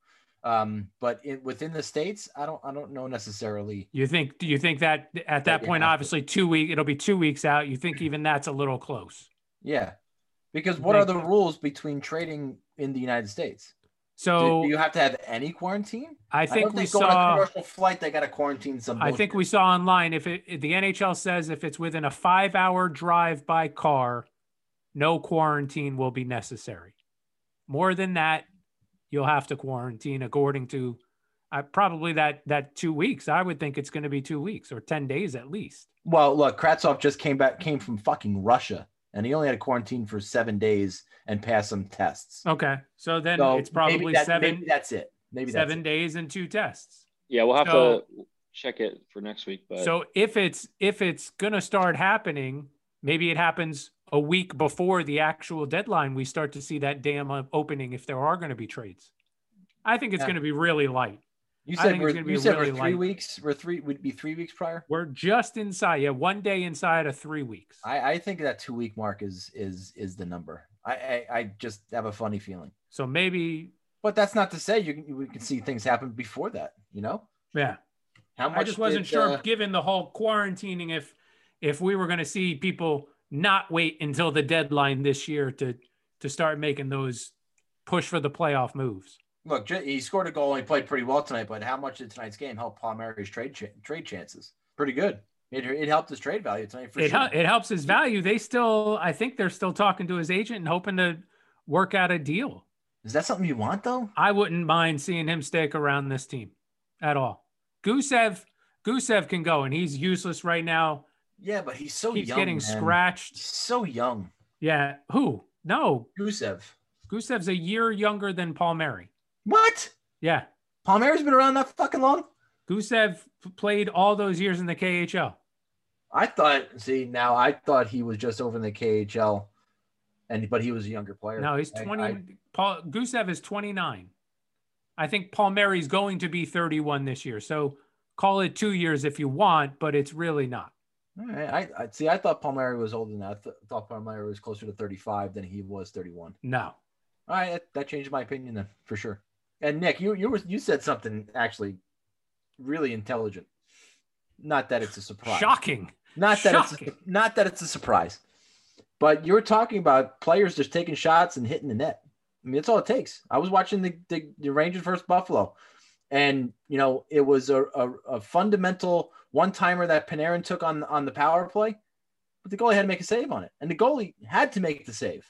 Um, but in, within the states, I don't. I don't know necessarily.
You think? Do you think that at that
you
point,
have to.
obviously two week, it'll be two weeks out. You think even that's a little close?
Yeah, because what are the rules between trading in the United States?
So
do you have to have any quarantine?
I think
don't
we saw.
a commercial flight. They got to quarantine some.
I think we saw online if it if the NHL says if it's within a five hour drive by car, no quarantine will be necessary. More than that, you'll have to quarantine according to uh, probably that that two weeks. I would think it's going to be two weeks or ten days at least.
Well, look, Kravtsov just came back, came from fucking Russia, and he only had to quarantine for seven days and pass some tests.
Okay, so then
So
it's
maybe
probably
that-
seven
Maybe that's it. Maybe that's
seven
it.
days and two tests.
Yeah, we'll have
So-
to check it for next week. But
So if it's if it's gonna start happening, maybe it happens a week before the actual deadline. We start to see that damn uh, opening if there are going to be trades. I think it's
Yeah.
going to be really light.
You said we're,
it's gonna be
you said
really
we're three
light.
weeks. We're three would be three weeks prior.
We're just inside, yeah, one day inside of three weeks.
I, I think that two week mark is is is the number. I, I I just have a funny feeling.
so maybe,
But that's not to say you can, we can see things happen before that. You know
yeah.
how much?
I just wasn't
did,
sure,
uh,
given the whole quarantining, if if we were going to see people not wait until the deadline this year to to start making those push for the playoff moves.
look, he scored a goal and he played pretty well tonight. But how much did tonight's game help Palmieri's trade ch- trade chances? Pretty good. It, it helped his trade value tonight for
it,
sure.
it helps his value. They still, I think they're still talking to his agent and hoping to work out a deal.
Is that something you want though?
I wouldn't mind seeing him stick around this team at all. Gusev, Gusev can go, and he's useless right now.
Yeah, but he's so
He's
young.
getting
man.
scratched.
He's so young.
Yeah, who? No,
Gusev.
Gusev's a year younger than Palmieri.
What?
Yeah,
Palmieri's been around that fucking long?
Gusev played all those years in the KHL.
I thought. See, now I thought he was just over in the KHL, and but he was a younger player.
No, he's
I-
20.
I-
Paul Gusev is 29. I think Paul Palmieri's going to be 31 this year. So call it two years if you want, but it's really not.
All right, I, I see. I thought Palmieri was older than that. I th- thought Palmieri was closer to thirty-five than he was thirty-one.
No.
All right, that, that changed my opinion then for sure. And Nick, you you were you said something actually really intelligent. Not that it's a surprise.
Shocking.
Not that it's a, not that it's a surprise. But you're talking about players just taking shots and hitting the net. I mean, that's all it takes. I was watching the, the, the Rangers versus Buffalo, and you know it was a, a, a fundamental one timer that Panarin took on on the power play, but the goalie had to make a save on it, and the goalie had to make the save,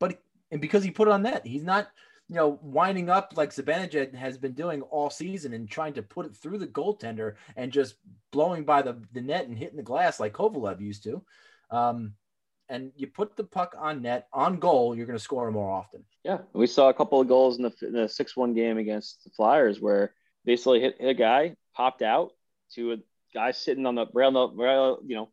but and because he put it on net, he's not you know winding up like Zibanejad has been doing all season and trying to put it through the goaltender and just blowing by the, the net and hitting the glass like Kovalev used to. Um, and you put the puck on net on goal, you're going to score more often.
Yeah, we saw a couple of goals in the in the six one game against the Flyers where basically hit, hit a guy, popped out to a guy sitting on the rail, the rail you know,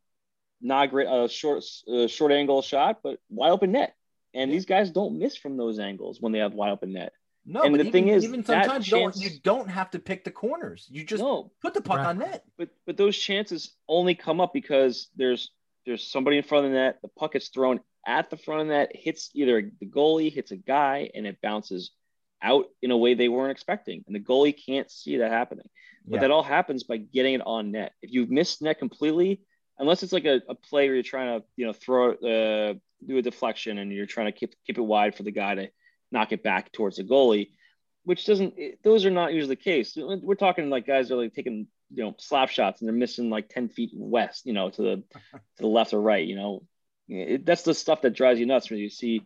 not great, a short uh, short angle shot, but wide open net. And these guys don't miss from those angles when they have wide open net.
No,
And
but
the
even,
thing is,
even
that
sometimes you, don't, you don't have to pick the corners. You just
no,
put the puck
Right.
on net.
but but those chances only come up because there's there's somebody in front of the net. The puck is thrown at the front of the net, hits either the goalie, hits a guy, and it bounces out in a way they weren't expecting. And the goalie can't see that happening. But
Yeah.
that all happens by getting it on net. If you've missed net completely, unless it's like a, a play where you're trying to, you know, throw uh, do a deflection and you're trying to keep keep it wide for the guy to knock it back towards the goalie, which doesn't. It, those are not usually the case. We're talking like guys are like taking you know slap shots and they're missing like ten feet west, you know, to the to the left or right. You know, it, that's the stuff that drives you nuts when you see.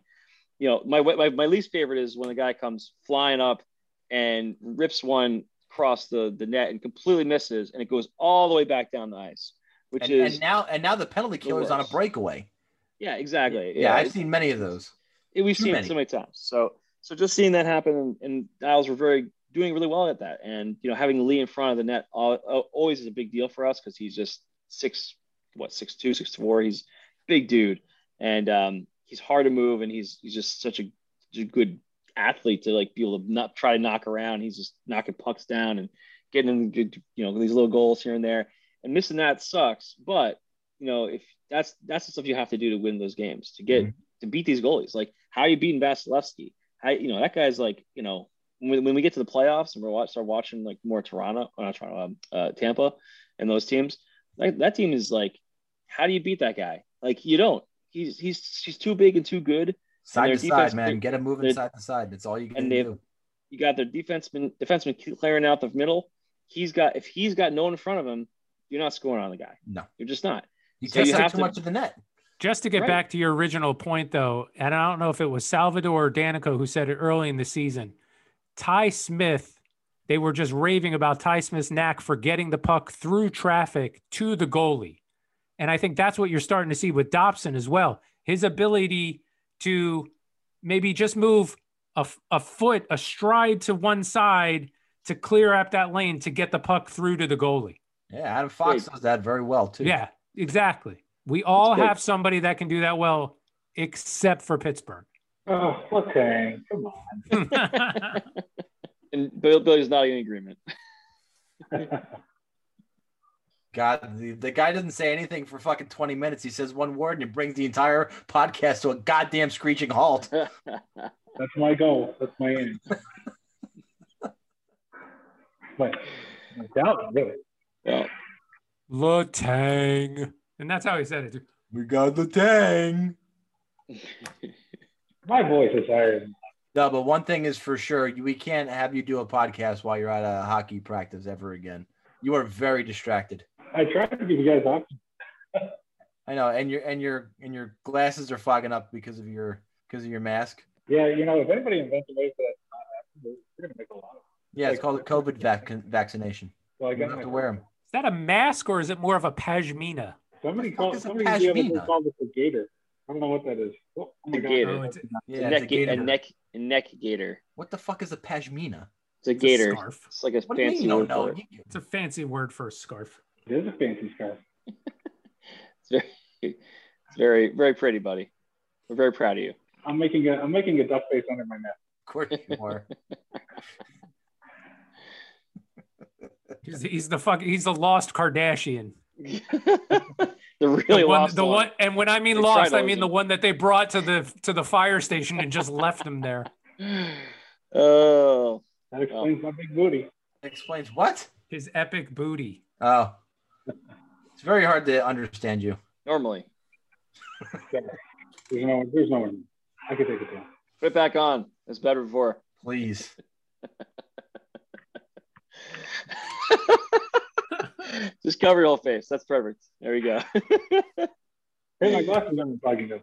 You know, my, my my least favorite is when a guy comes flying up and rips one across the the net and completely misses, and it goes all the way back down the ice, which
And,
is
and now and now the penalty killer is on a breakaway.
yeah, exactly.
Yeah, I've seen many of those.
it, we've
Too
seen
many.
it so many times. So so just seeing that happen and, Isles were very doing really well at that. And you know, having Lee in front of the net al- al- always is a big deal for us because he's just six what six two, six four. He's big dude. And um, he's hard to move and he's he's just such a, such a good athlete to like be able to not try to knock around. He's just knocking pucks down and getting in good, you know, these little goals here and there. And missing that sucks. But you know, if that's that's the stuff you have to do to win those games to get to beat these goalies. Like how are you beating Vasilevsky? How you know that guy's like you know when, when we get to the playoffs and we're watch, start watching like more Toronto, or not Toronto, um, uh, Tampa, and those teams. Like that team is like, how do you beat that guy? Like you don't. He's he's he's too big and too good.
Side to
defense-
side, man. Get him moving side to side. That's all you can
and
do.
You got their defenseman defenseman clearing out the middle. He's got if he's got no one in front of him, you're not scoring on the guy.
No.
You're just not.
You
So you
take
have
too
to-
much of the net.
Just to get
Right.
back to your original point, though, and I don't know if it was Salvador or Daneyko who said it early in the season. Ty Smith, they were just raving about Ty Smith's knack for getting the puck through traffic to the goalie. And I think that's what you're starting to see with Dobson as well. His ability to maybe just move a, a foot, a stride to one side to clear up that lane to get the puck through to the goalie.
Yeah, Adam Fox
Great.
does that very well too.
Yeah, exactly. We all have somebody that can do that well, except for Pittsburgh.
Oh, okay. Come on.
And Bill Billy's not in agreement.
God, the, the guy doesn't say anything for fucking 20 minutes. He says one word and it brings the entire podcast to a goddamn screeching halt.
That's my goal. That's my aim. but I doubt it, really.
well,
Letang. And that's how he said it.
We got the tang.
My voice is higher than
No, but one thing is for sure, we can't have you do a podcast while you're at a hockey practice ever again. You are very distracted.
I tried to give you guys options.
I know, and your and your and your glasses are fogging up because of your because of your mask.
Yeah, you know, if anybody invents a way for that we're gonna make a lot of.
Yeah, it's called a COVID vac- vaccination.
Well, I
You
got
don't have to wear them.
Is that a mask or is it more of a pashmina?
Somebody
What the fuck
called
is a
somebody the other
pashmina?
called it a gator. I don't know what that is. Oh, oh my
A
god.
gator.
Oh, it's,
Yeah,
a
it's
neck,
a
a,
gator.
neck, a neck gator.
What the fuck is a pashmina?
It's a
it's a
gator.
scarf.
It's like a
What do you mean
fancy
you don't
word
know?
for it.
It's a fancy word for a scarf.
It is a fancy scarf.
It's very, it's very, very pretty, buddy. We're very proud of you.
I'm making a I'm making a duck face under my mask.
Of course you are.
He's, he's the fuck. He's the lost Kardashian.
the really
the one,
lost
the
one.
one, and when I mean
They
lost, I mean the one that they brought to the to the fire station and just left him there.
Oh,
That explains my big booty.
Explains what?
His epic booty.
Oh, it's very hard to understand you.
normally.
There's no one. there's no one. I can take it down.
Put it back on. It's better before.
Please.
Just cover your whole face. That's perfect. There we go.
Hey, my glasses aren't fogging up.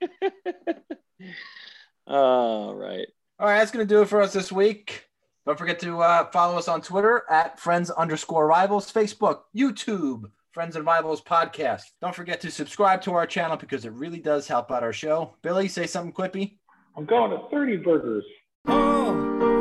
All right.
All right, that's going to do it for us this week. Don't forget to uh, follow us on Twitter at friends underscore rivals, Facebook, YouTube, Friends and Rivals podcast. Don't forget to subscribe to our channel because it really does help out our show. Billy, say something quippy.
I'm going to 30 burgers.
Oh,